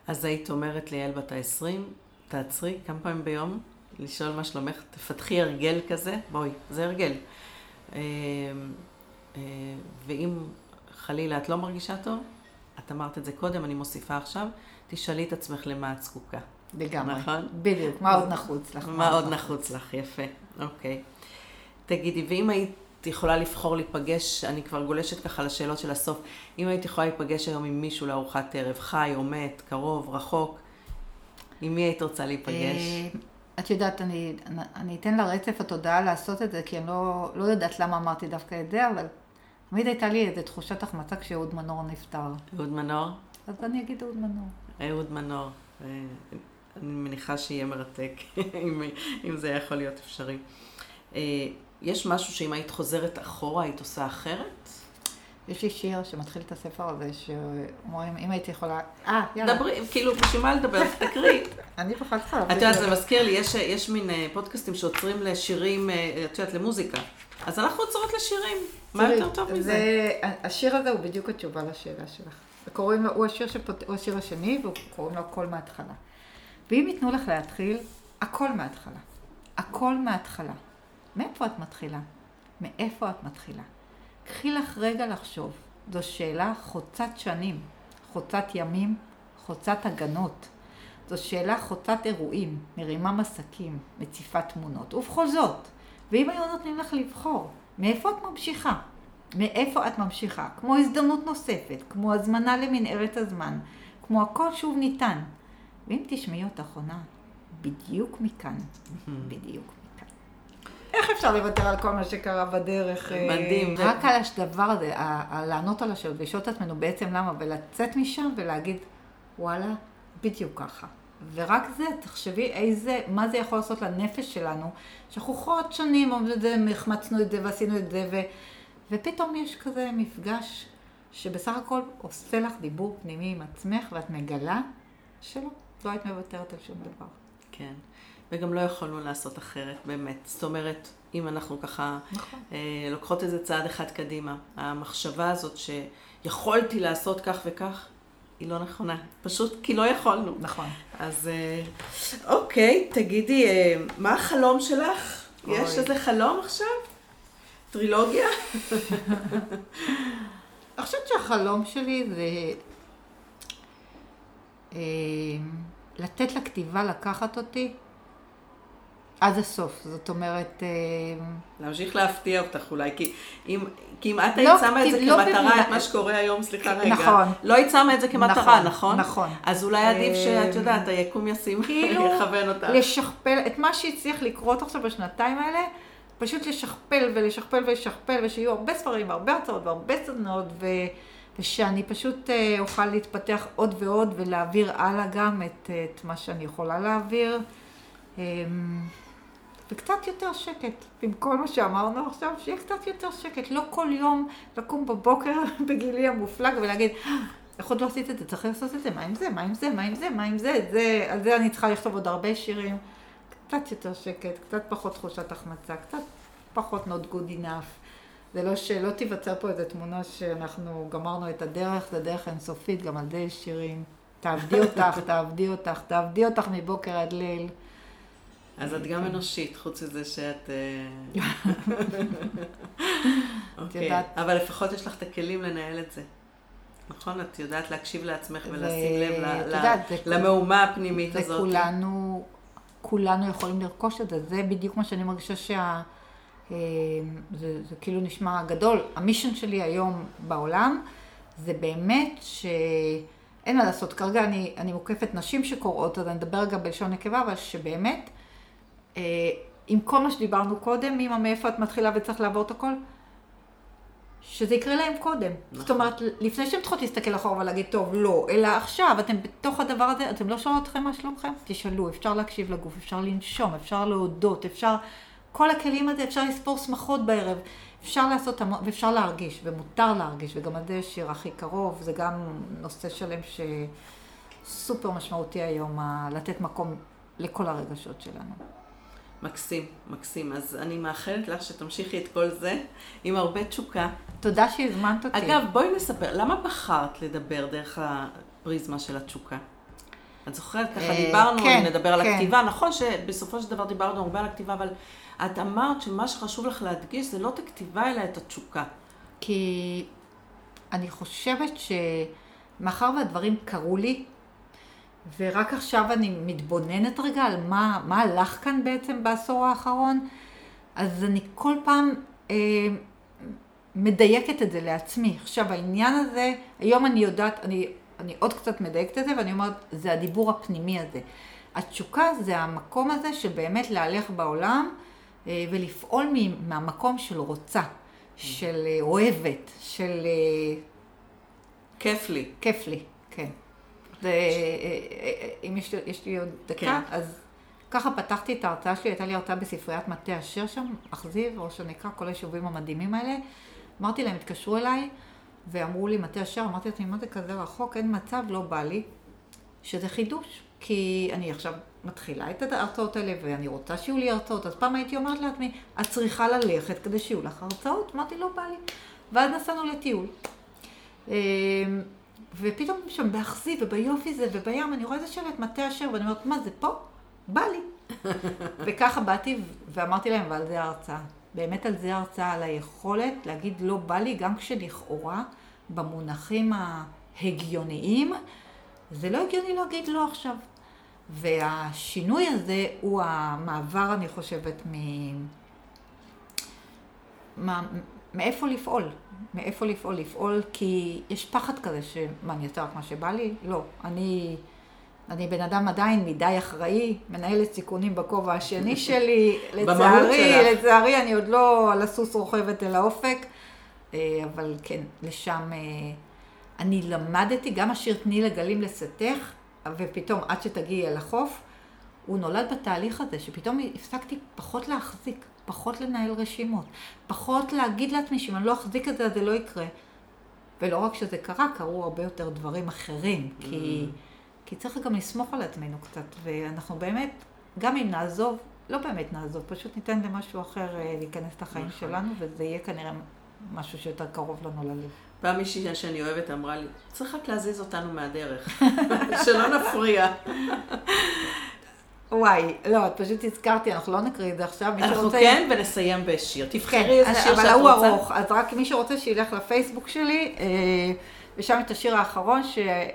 אז היית אומרת ליעל בת ה-20, תעצרי כמה פעמים ביום, לשאול מה שלומך, תפתחי הרגל כזה, בואי, זה הרגל. אה, אה, ואם חלילה את לא מרגישה טוב, את אמרת את זה קודם, אני מוסיפה עכשיו, תשאלי את עצמך למה את זקוקה. לגמרי. נכון. בדיוק, מה עוד נחוץ לך? מה עוד נחוץ לך? יפה, אוקיי. תגידי, ואם היית יכולה לבחור להיפגש, אני כבר גולשת ככה לשאלות של הסוף, אם היית יכולה להיפגש היום עם מישהו לארוחת ערב, חי או מת, קרוב, רחוק, עם מי היית רוצה להיפגש? אה, את יודעת, אני, אני אתן לרצף התודעה לעשות את זה, כי אני לא, לא יודעת למה אמרתי דווקא את זה, אבל תמיד הייתה לי איזו תחושת החמצה כשאהוד מנור נפטר. אהוד מנור? אז אני אגיד אהוד מנור. אהוד מנור. אני מניחה שיהיה מרתק, אם, אם זה יכול להיות אפשרי. אה, יש משהו שאם היית חוזרת אחורה, היית עושה אחרת? יש לי שיר שמתחיל את הספר הזה, שאומרים, אם הייתי יכולה... אה, יאללה. דברי, כאילו, בשביל מה לדבר? תקריא. אני פחות צריכה את יודעת, זה מזכיר לי, יש, יש מין אה, פודקאסטים שעוצרים לשירים, אה, את יודעת, למוזיקה. אז אנחנו עוצרות לשירים. מה יותר טוב מזה? זה, השיר הזה הוא בדיוק התשובה לשאלה שלך. השיר, הוא השיר השני, וקוראים לו הכל מההתחלה. ואם ייתנו לך להתחיל, הכל מההתחלה. הכל מההתחלה. מאיפה את מתחילה? מאיפה את מתחילה? קחי לך רגע לחשוב. זו שאלה חוצת שנים, חוצת ימים, חוצת הגנות. זו שאלה חוצת אירועים, מרימה מסקים, מציפה תמונות. ובכל זאת, ואם היו נותנים לך לבחור, מאיפה את ממשיכה? מאיפה את ממשיכה? כמו הזדמנות נוספת, כמו הזמנה למנהרת הזמן, כמו הכל שוב ניתן. ואם תשמעי אותך עונה, בדיוק מכאן, בדיוק מכאן. איך אפשר לוותר על כל מה שקרה בדרך? אה, מדהים. רק על הדבר הזה, לענות על השאלות ולשאול את עצמנו בעצם למה, ולצאת משם ולהגיד, וואלה, בדיוק ככה. ורק זה, תחשבי איזה, מה זה יכול לעשות לנפש שלנו, שאנחנו חוד שנים, החמצנו את זה ועשינו את זה, ו, ופתאום יש כזה מפגש שבסך הכל עושה לך דיבור פנימי עם עצמך, ואת מגלה שלא, לא היית מוותרת על שום דבר. כן, וגם לא יכולנו לעשות אחרת, באמת. זאת אומרת, אם אנחנו ככה נכון. אה, לוקחות איזה צעד אחד קדימה, המחשבה הזאת שיכולתי לעשות כך וכך, היא לא נכונה. פשוט כי לא יכולנו. נכון. אז אה, אוקיי, תגידי, אה, מה החלום שלך? אוי. יש איזה חלום עכשיו? טרילוגיה? אני חושבת שהחלום שלי זה לתת לכתיבה לקחת אותי עד הסוף. זאת אומרת... אה, להמשיך להפתיע אותך אולי, כי אם, כי אם את לא, היית שמה את זה לא כמטרה, במילה... את מה שקורה היום, סליחה רגע. נכון. לא היית שמה את זה כמטרה, נכון? נכון. נכון. אז אולי עדיף שאת אה, יודעת, היקום ישים, כאילו, יכוון אותך. לשכפל את מה שהצליח לקרות עכשיו בשנתיים האלה. פשוט לשכפל ולשכפל ולשכפל, ושיהיו הרבה ספרים והרבה הרצאות והרבה סדנות, ו... ושאני פשוט אה, אוכל להתפתח עוד ועוד ולהעביר הלאה גם את, את מה שאני יכולה להעביר. אמ, וקצת יותר שקט, עם כל מה שאמרנו עכשיו, שיהיה קצת יותר שקט. לא כל יום לקום בבוקר בגילי המופלג ולהגיד, אה, איך עוד לא עשית את זה, צריך לעשות את זה, מה עם זה, מה עם זה, מה עם זה, מה עם זה, זה, על זה אני צריכה לכתוב עוד הרבה שירים. קצת יותר שקט, קצת פחות תחושת החמצה, קצת פחות not good enough. זה לא שלא תיווצר פה איזו תמונה שאנחנו גמרנו את הדרך, זה דרך אינסופית, גם על זה יש שירים. תעבדי אותך, תעבדי אותך, תעבדי אותך מבוקר עד ליל. אז את גם אנושית, חוץ מזה שאת... אה, אוקיי, אבל לפחות יש לך את הכלים לנהל את זה. נכון? את יודעת להקשיב לעצמך ולשים לב למהומה הפנימית הזאת. וכולנו, כולנו יכולים לרכוש את זה. זה בדיוק מה שאני מרגישה שה... זה, זה כאילו נשמע גדול. המישן שלי היום בעולם זה באמת שאין מה לעשות. כרגע אני, אני מוקפת נשים שקוראות, אז אני אדבר רגע בלשון נקבה, אבל שבאמת, אה, עם כל מה שדיברנו קודם, אמא מאיפה את מתחילה וצריך לעבור את הכל, שזה יקרה להם קודם. נכון. זאת אומרת, לפני שהן צריכות להסתכל אחורה ולהגיד, טוב, לא, אלא עכשיו, אתם בתוך הדבר הזה, אתם לא שואלות אתכם מה שלומכם? תשאלו, אפשר להקשיב לגוף, אפשר לנשום, אפשר להודות, אפשר... כל הכלים הזה, אפשר לספור שמחות בערב, אפשר לעשות המון, ואפשר להרגיש, ומותר להרגיש, וגם על זה יש שיר הכי קרוב, זה גם נושא שלם שסופר משמעותי היום, לתת מקום לכל הרגשות שלנו. מקסים, מקסים. אז אני מאחלת לך שתמשיכי את כל זה עם הרבה תשוקה. תודה שהזמנת אותי. אגב, בואי נספר, למה בחרת לדבר דרך הפריזמה של התשוקה? את זוכרת, ככה אה, דיברנו, כן, נדבר על כן. הכתיבה, נכון שבסופו של דבר דיברנו הרבה על הכתיבה, אבל את אמרת שמה שחשוב לך להדגיש זה לא את הכתיבה, אלא את התשוקה. כי אני חושבת שמאחר והדברים קרו לי, ורק עכשיו אני מתבוננת רגע על מה, מה הלך כאן בעצם בעשור האחרון, אז אני כל פעם אה, מדייקת את זה לעצמי. עכשיו, העניין הזה, היום אני יודעת, אני, אני עוד קצת מדייקת את זה, ואני אומרת, זה הדיבור הפנימי הזה. התשוקה זה המקום הזה של באמת להלך בעולם ולפעול מהמקום של רוצה, של אה, אוהבת, של... אה, כיף לי. כיף לי, כן. אם יש, יש לי עוד דקה, כן. אז ככה פתחתי את ההרצאה שלי, הייתה לי הרצאה בספריית מטה אשר שם, אכזיב, ראש הנקרא, כל היישובים המדהימים האלה. אמרתי להם, התקשרו אליי, ואמרו לי, מטה אשר, אמרתי לעצמי, מה זה כזה רחוק? אין מצב, לא בא לי, שזה חידוש. כי אני עכשיו מתחילה את ההרצאות האלה, ואני רוצה שיהיו לי הרצאות. אז פעם הייתי אומרת לעצמי, את צריכה ללכת כדי שיהיו לך הרצאות? אמרתי, לא בא לי. ואז נסענו לטיול. אמ, ופתאום שם באכזי וביופי זה ובים, אני רואה איזה שלט מטה אשר, ואני אומרת, מה זה פה? בא לי. וככה באתי ואמרתי להם, ועל זה ההרצאה. באמת על זה ההרצאה, על היכולת להגיד לא בא לי, גם כשלכאורה, במונחים ההגיוניים, זה לא הגיוני להגיד לא עכשיו. והשינוי הזה הוא המעבר, אני חושבת, מ... מה... מאיפה לפעול. מאיפה לפעול? לפעול כי יש פחד כזה, שמה, אני אעשה רק מה שבא לי? לא. אני, אני בן אדם עדיין מדי אחראי, מנהלת סיכונים בכובע השני שלי. לצערי, לצערי, אני עוד לא על הסוס רוכבת אל האופק, אה, אבל כן, לשם... אה, אני למדתי, גם השיר תני לגלים לסתך, ופתאום עד שתגיעי אל החוף, הוא נולד בתהליך הזה, שפתאום הפסקתי פחות להחזיק, פחות לנהל רשימות, פחות להגיד לעצמי שאם אני לא אחזיק את זה, אז זה לא יקרה. ולא רק שזה קרה, קרו הרבה יותר דברים אחרים, כי, mm. כי צריך גם לסמוך על עצמנו קצת, ואנחנו באמת, גם אם נעזוב, לא באמת נעזוב, פשוט ניתן למשהו אחר אה, להיכנס לחיים נכון. שלנו, וזה יהיה כנראה משהו שיותר קרוב לנו ללב. פעם מישהי שאני אוהבת אמרה לי, צריך רק להזיז אותנו מהדרך, שלא נפריע. וואי, לא, את פשוט הזכרתי, אנחנו לא נקריא את זה עכשיו. אנחנו כן, ונסיים בשיר. תבחרי כן, איזה שיר שאת רוצה. אבל ההוא ארוך, אז רק מי שרוצה שילך לפייסבוק שלי, אה, ושם את השיר האחרון,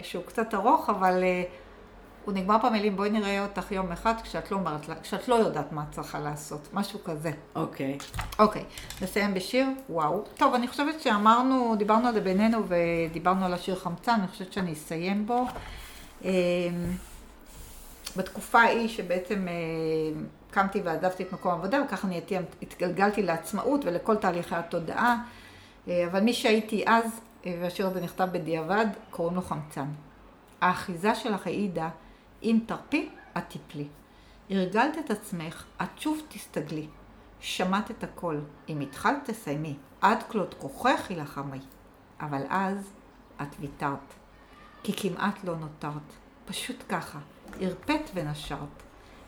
שהוא קצת ארוך, אבל אה, הוא נגמר במילים, בואי נראה אותך יום אחד כשאת לא אומרת כשאת לא יודעת מה את צריכה לעשות, משהו כזה. אוקיי. Okay. אוקיי, okay. נסיים בשיר, וואו. טוב, אני חושבת שאמרנו, דיברנו על זה בינינו ודיברנו על השיר חמצן, אני חושבת שאני אסיים בו. אמ, בתקופה ההיא שבעצם אה, קמתי ועזבתי את מקום העבודה, וככה נהייתי, התגלגלתי לעצמאות ולכל תהליכי התודעה, אה, אבל מי שהייתי אז, אה, והשיר הזה נכתב בדיעבד, קוראים לו חמצן. האחיזה שלך העידה אם תרפי, את תפלי. הרגלת את עצמך, את שוב תסתגלי. שמעת את הכל. אם התחלת, תסיימי. עד כלות כוחך יילחמי. אבל אז את ויתרת. כי כמעט לא נותרת. פשוט ככה. הרפאת ונשרת.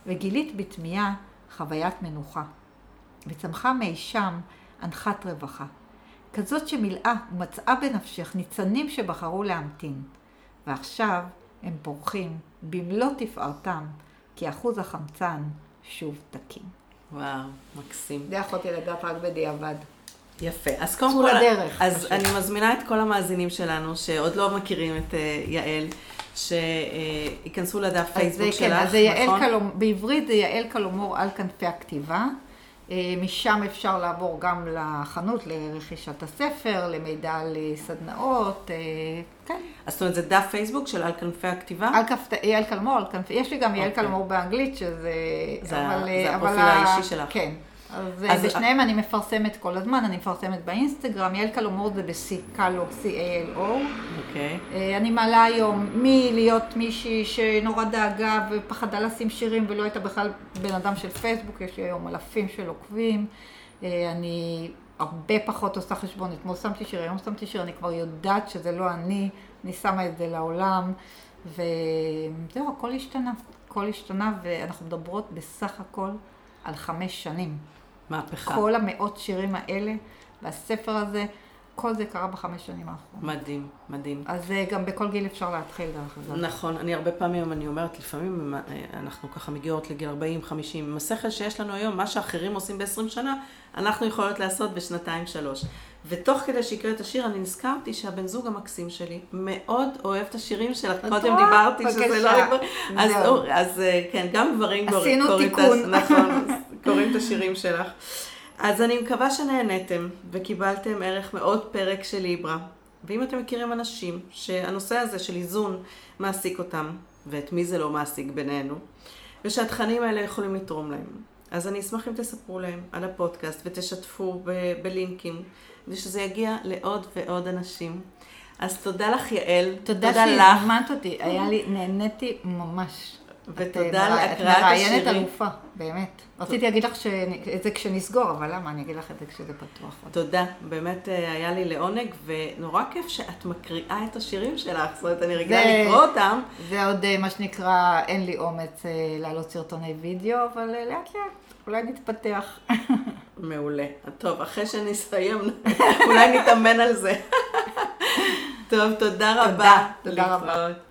וגילית בתמיהה חוויית מנוחה. וצמחה מי שם אנחת רווחה. כזאת שמילאה ומצאה בנפשך ניצנים שבחרו להמתין. ועכשיו הם פורחים במלוא תפארתם, כי אחוז החמצן שוב תקין. וואו, מקסים. זה יכולתי לדעת רק בדיעבד. יפה. אז קודם כל, הדרך, אז פשוט. אני מזמינה את כל המאזינים שלנו, שעוד לא מכירים את uh, יעל, שייכנסו לדף פייסבוק שלך, כן, אז זה יעל נכון? קלומור, בעברית זה יעל קלומור על כנפי הכתיבה. אה, משם אפשר לעבור גם לחנות לרכישת הספר, למידע על סדנאות, אה, כן. אז זאת אומרת, זה דף פייסבוק של על כנפי הכתיבה? על כנפי, קלמור, על כנפי, יש לי גם קלמור אוקיי. באנגלית, שזה... זה, אבל, זה הפרופיל האישי שלך. כן. אז, אז בשניהם אני מפרסמת כל הזמן, אני מפרסמת באינסטגרם, יעל קלומור זה ב-C, קלו, C-A-L-O. אוקיי. אה, אני מעלה היום מלהיות מישהי שנורא דאגה ופחדה לשים שירים ולא הייתה בכלל בן אדם של פייסבוק, יש לי היום אלפים של עוקבים. אה, אני הרבה פחות עושה חשבון, אתמול שמתי שיר, היום שמתי שיר, אני כבר יודעת שזה לא אני, אני שמה את זה לעולם, וזהו, הכל השתנה, הכל השתנה, ואנחנו מדברות בסך הכל על חמש שנים. מהפכה. כל המאות שירים האלה, והספר הזה, כל זה קרה בחמש שנים האחרונות. מדהים, מדהים. אז אה, גם בכל גיל אפשר להתחיל דרך אגב. נכון, אני הרבה פעמים, אני אומרת, לפעמים אה, אנחנו ככה מגיעות לגיל 40-50, עם השכל שיש לנו היום, מה שאחרים עושים ב-20 שנה, אנחנו יכולות לעשות בשנתיים-שלוש. ותוך כדי שיקרה את השיר, אני נזכרתי שהבן זוג המקסים שלי מאוד אוהב את השירים שלך. קודם דיברתי שזה לא... אז, אז אה, כן, גם גברים קוראים את השירים נכון, את השירים שלך. אז אני מקווה שנהניתם וקיבלתם ערך מאוד פרק של ליברה. ואם אתם מכירים אנשים שהנושא הזה של איזון מעסיק אותם, ואת מי זה לא מעסיק בינינו, ושהתכנים האלה יכולים לתרום להם, אז אני אשמח אם תספרו להם על הפודקאסט ותשתפו ב- בלינקים, כדי שזה יגיע לעוד ועוד אנשים. אז תודה לך יעל, תודה לך, שהזמנת אותי, היה לי, נהניתי ממש. ותודה אה, להקראת את מראיינת השירים. אלופה, באמת. רציתי להגיד לך ש- את זה כשנסגור, אבל למה? אני אגיד לך את זה כשזה פתוח. תודה, באמת אה, היה לי לעונג, ונורא כיף שאת מקריאה את השירים שלך, זאת אומרת, אני רגילה לקרוא אותם. זה עוד אה, מה שנקרא, אין לי אומץ להעלות סרטוני וידאו, אבל לאט לאט, אולי נתפתח. מעולה. טוב, אחרי שנסיים, אולי נתאמן על זה. טוב, תודה רבה. תודה רבה. להתראות.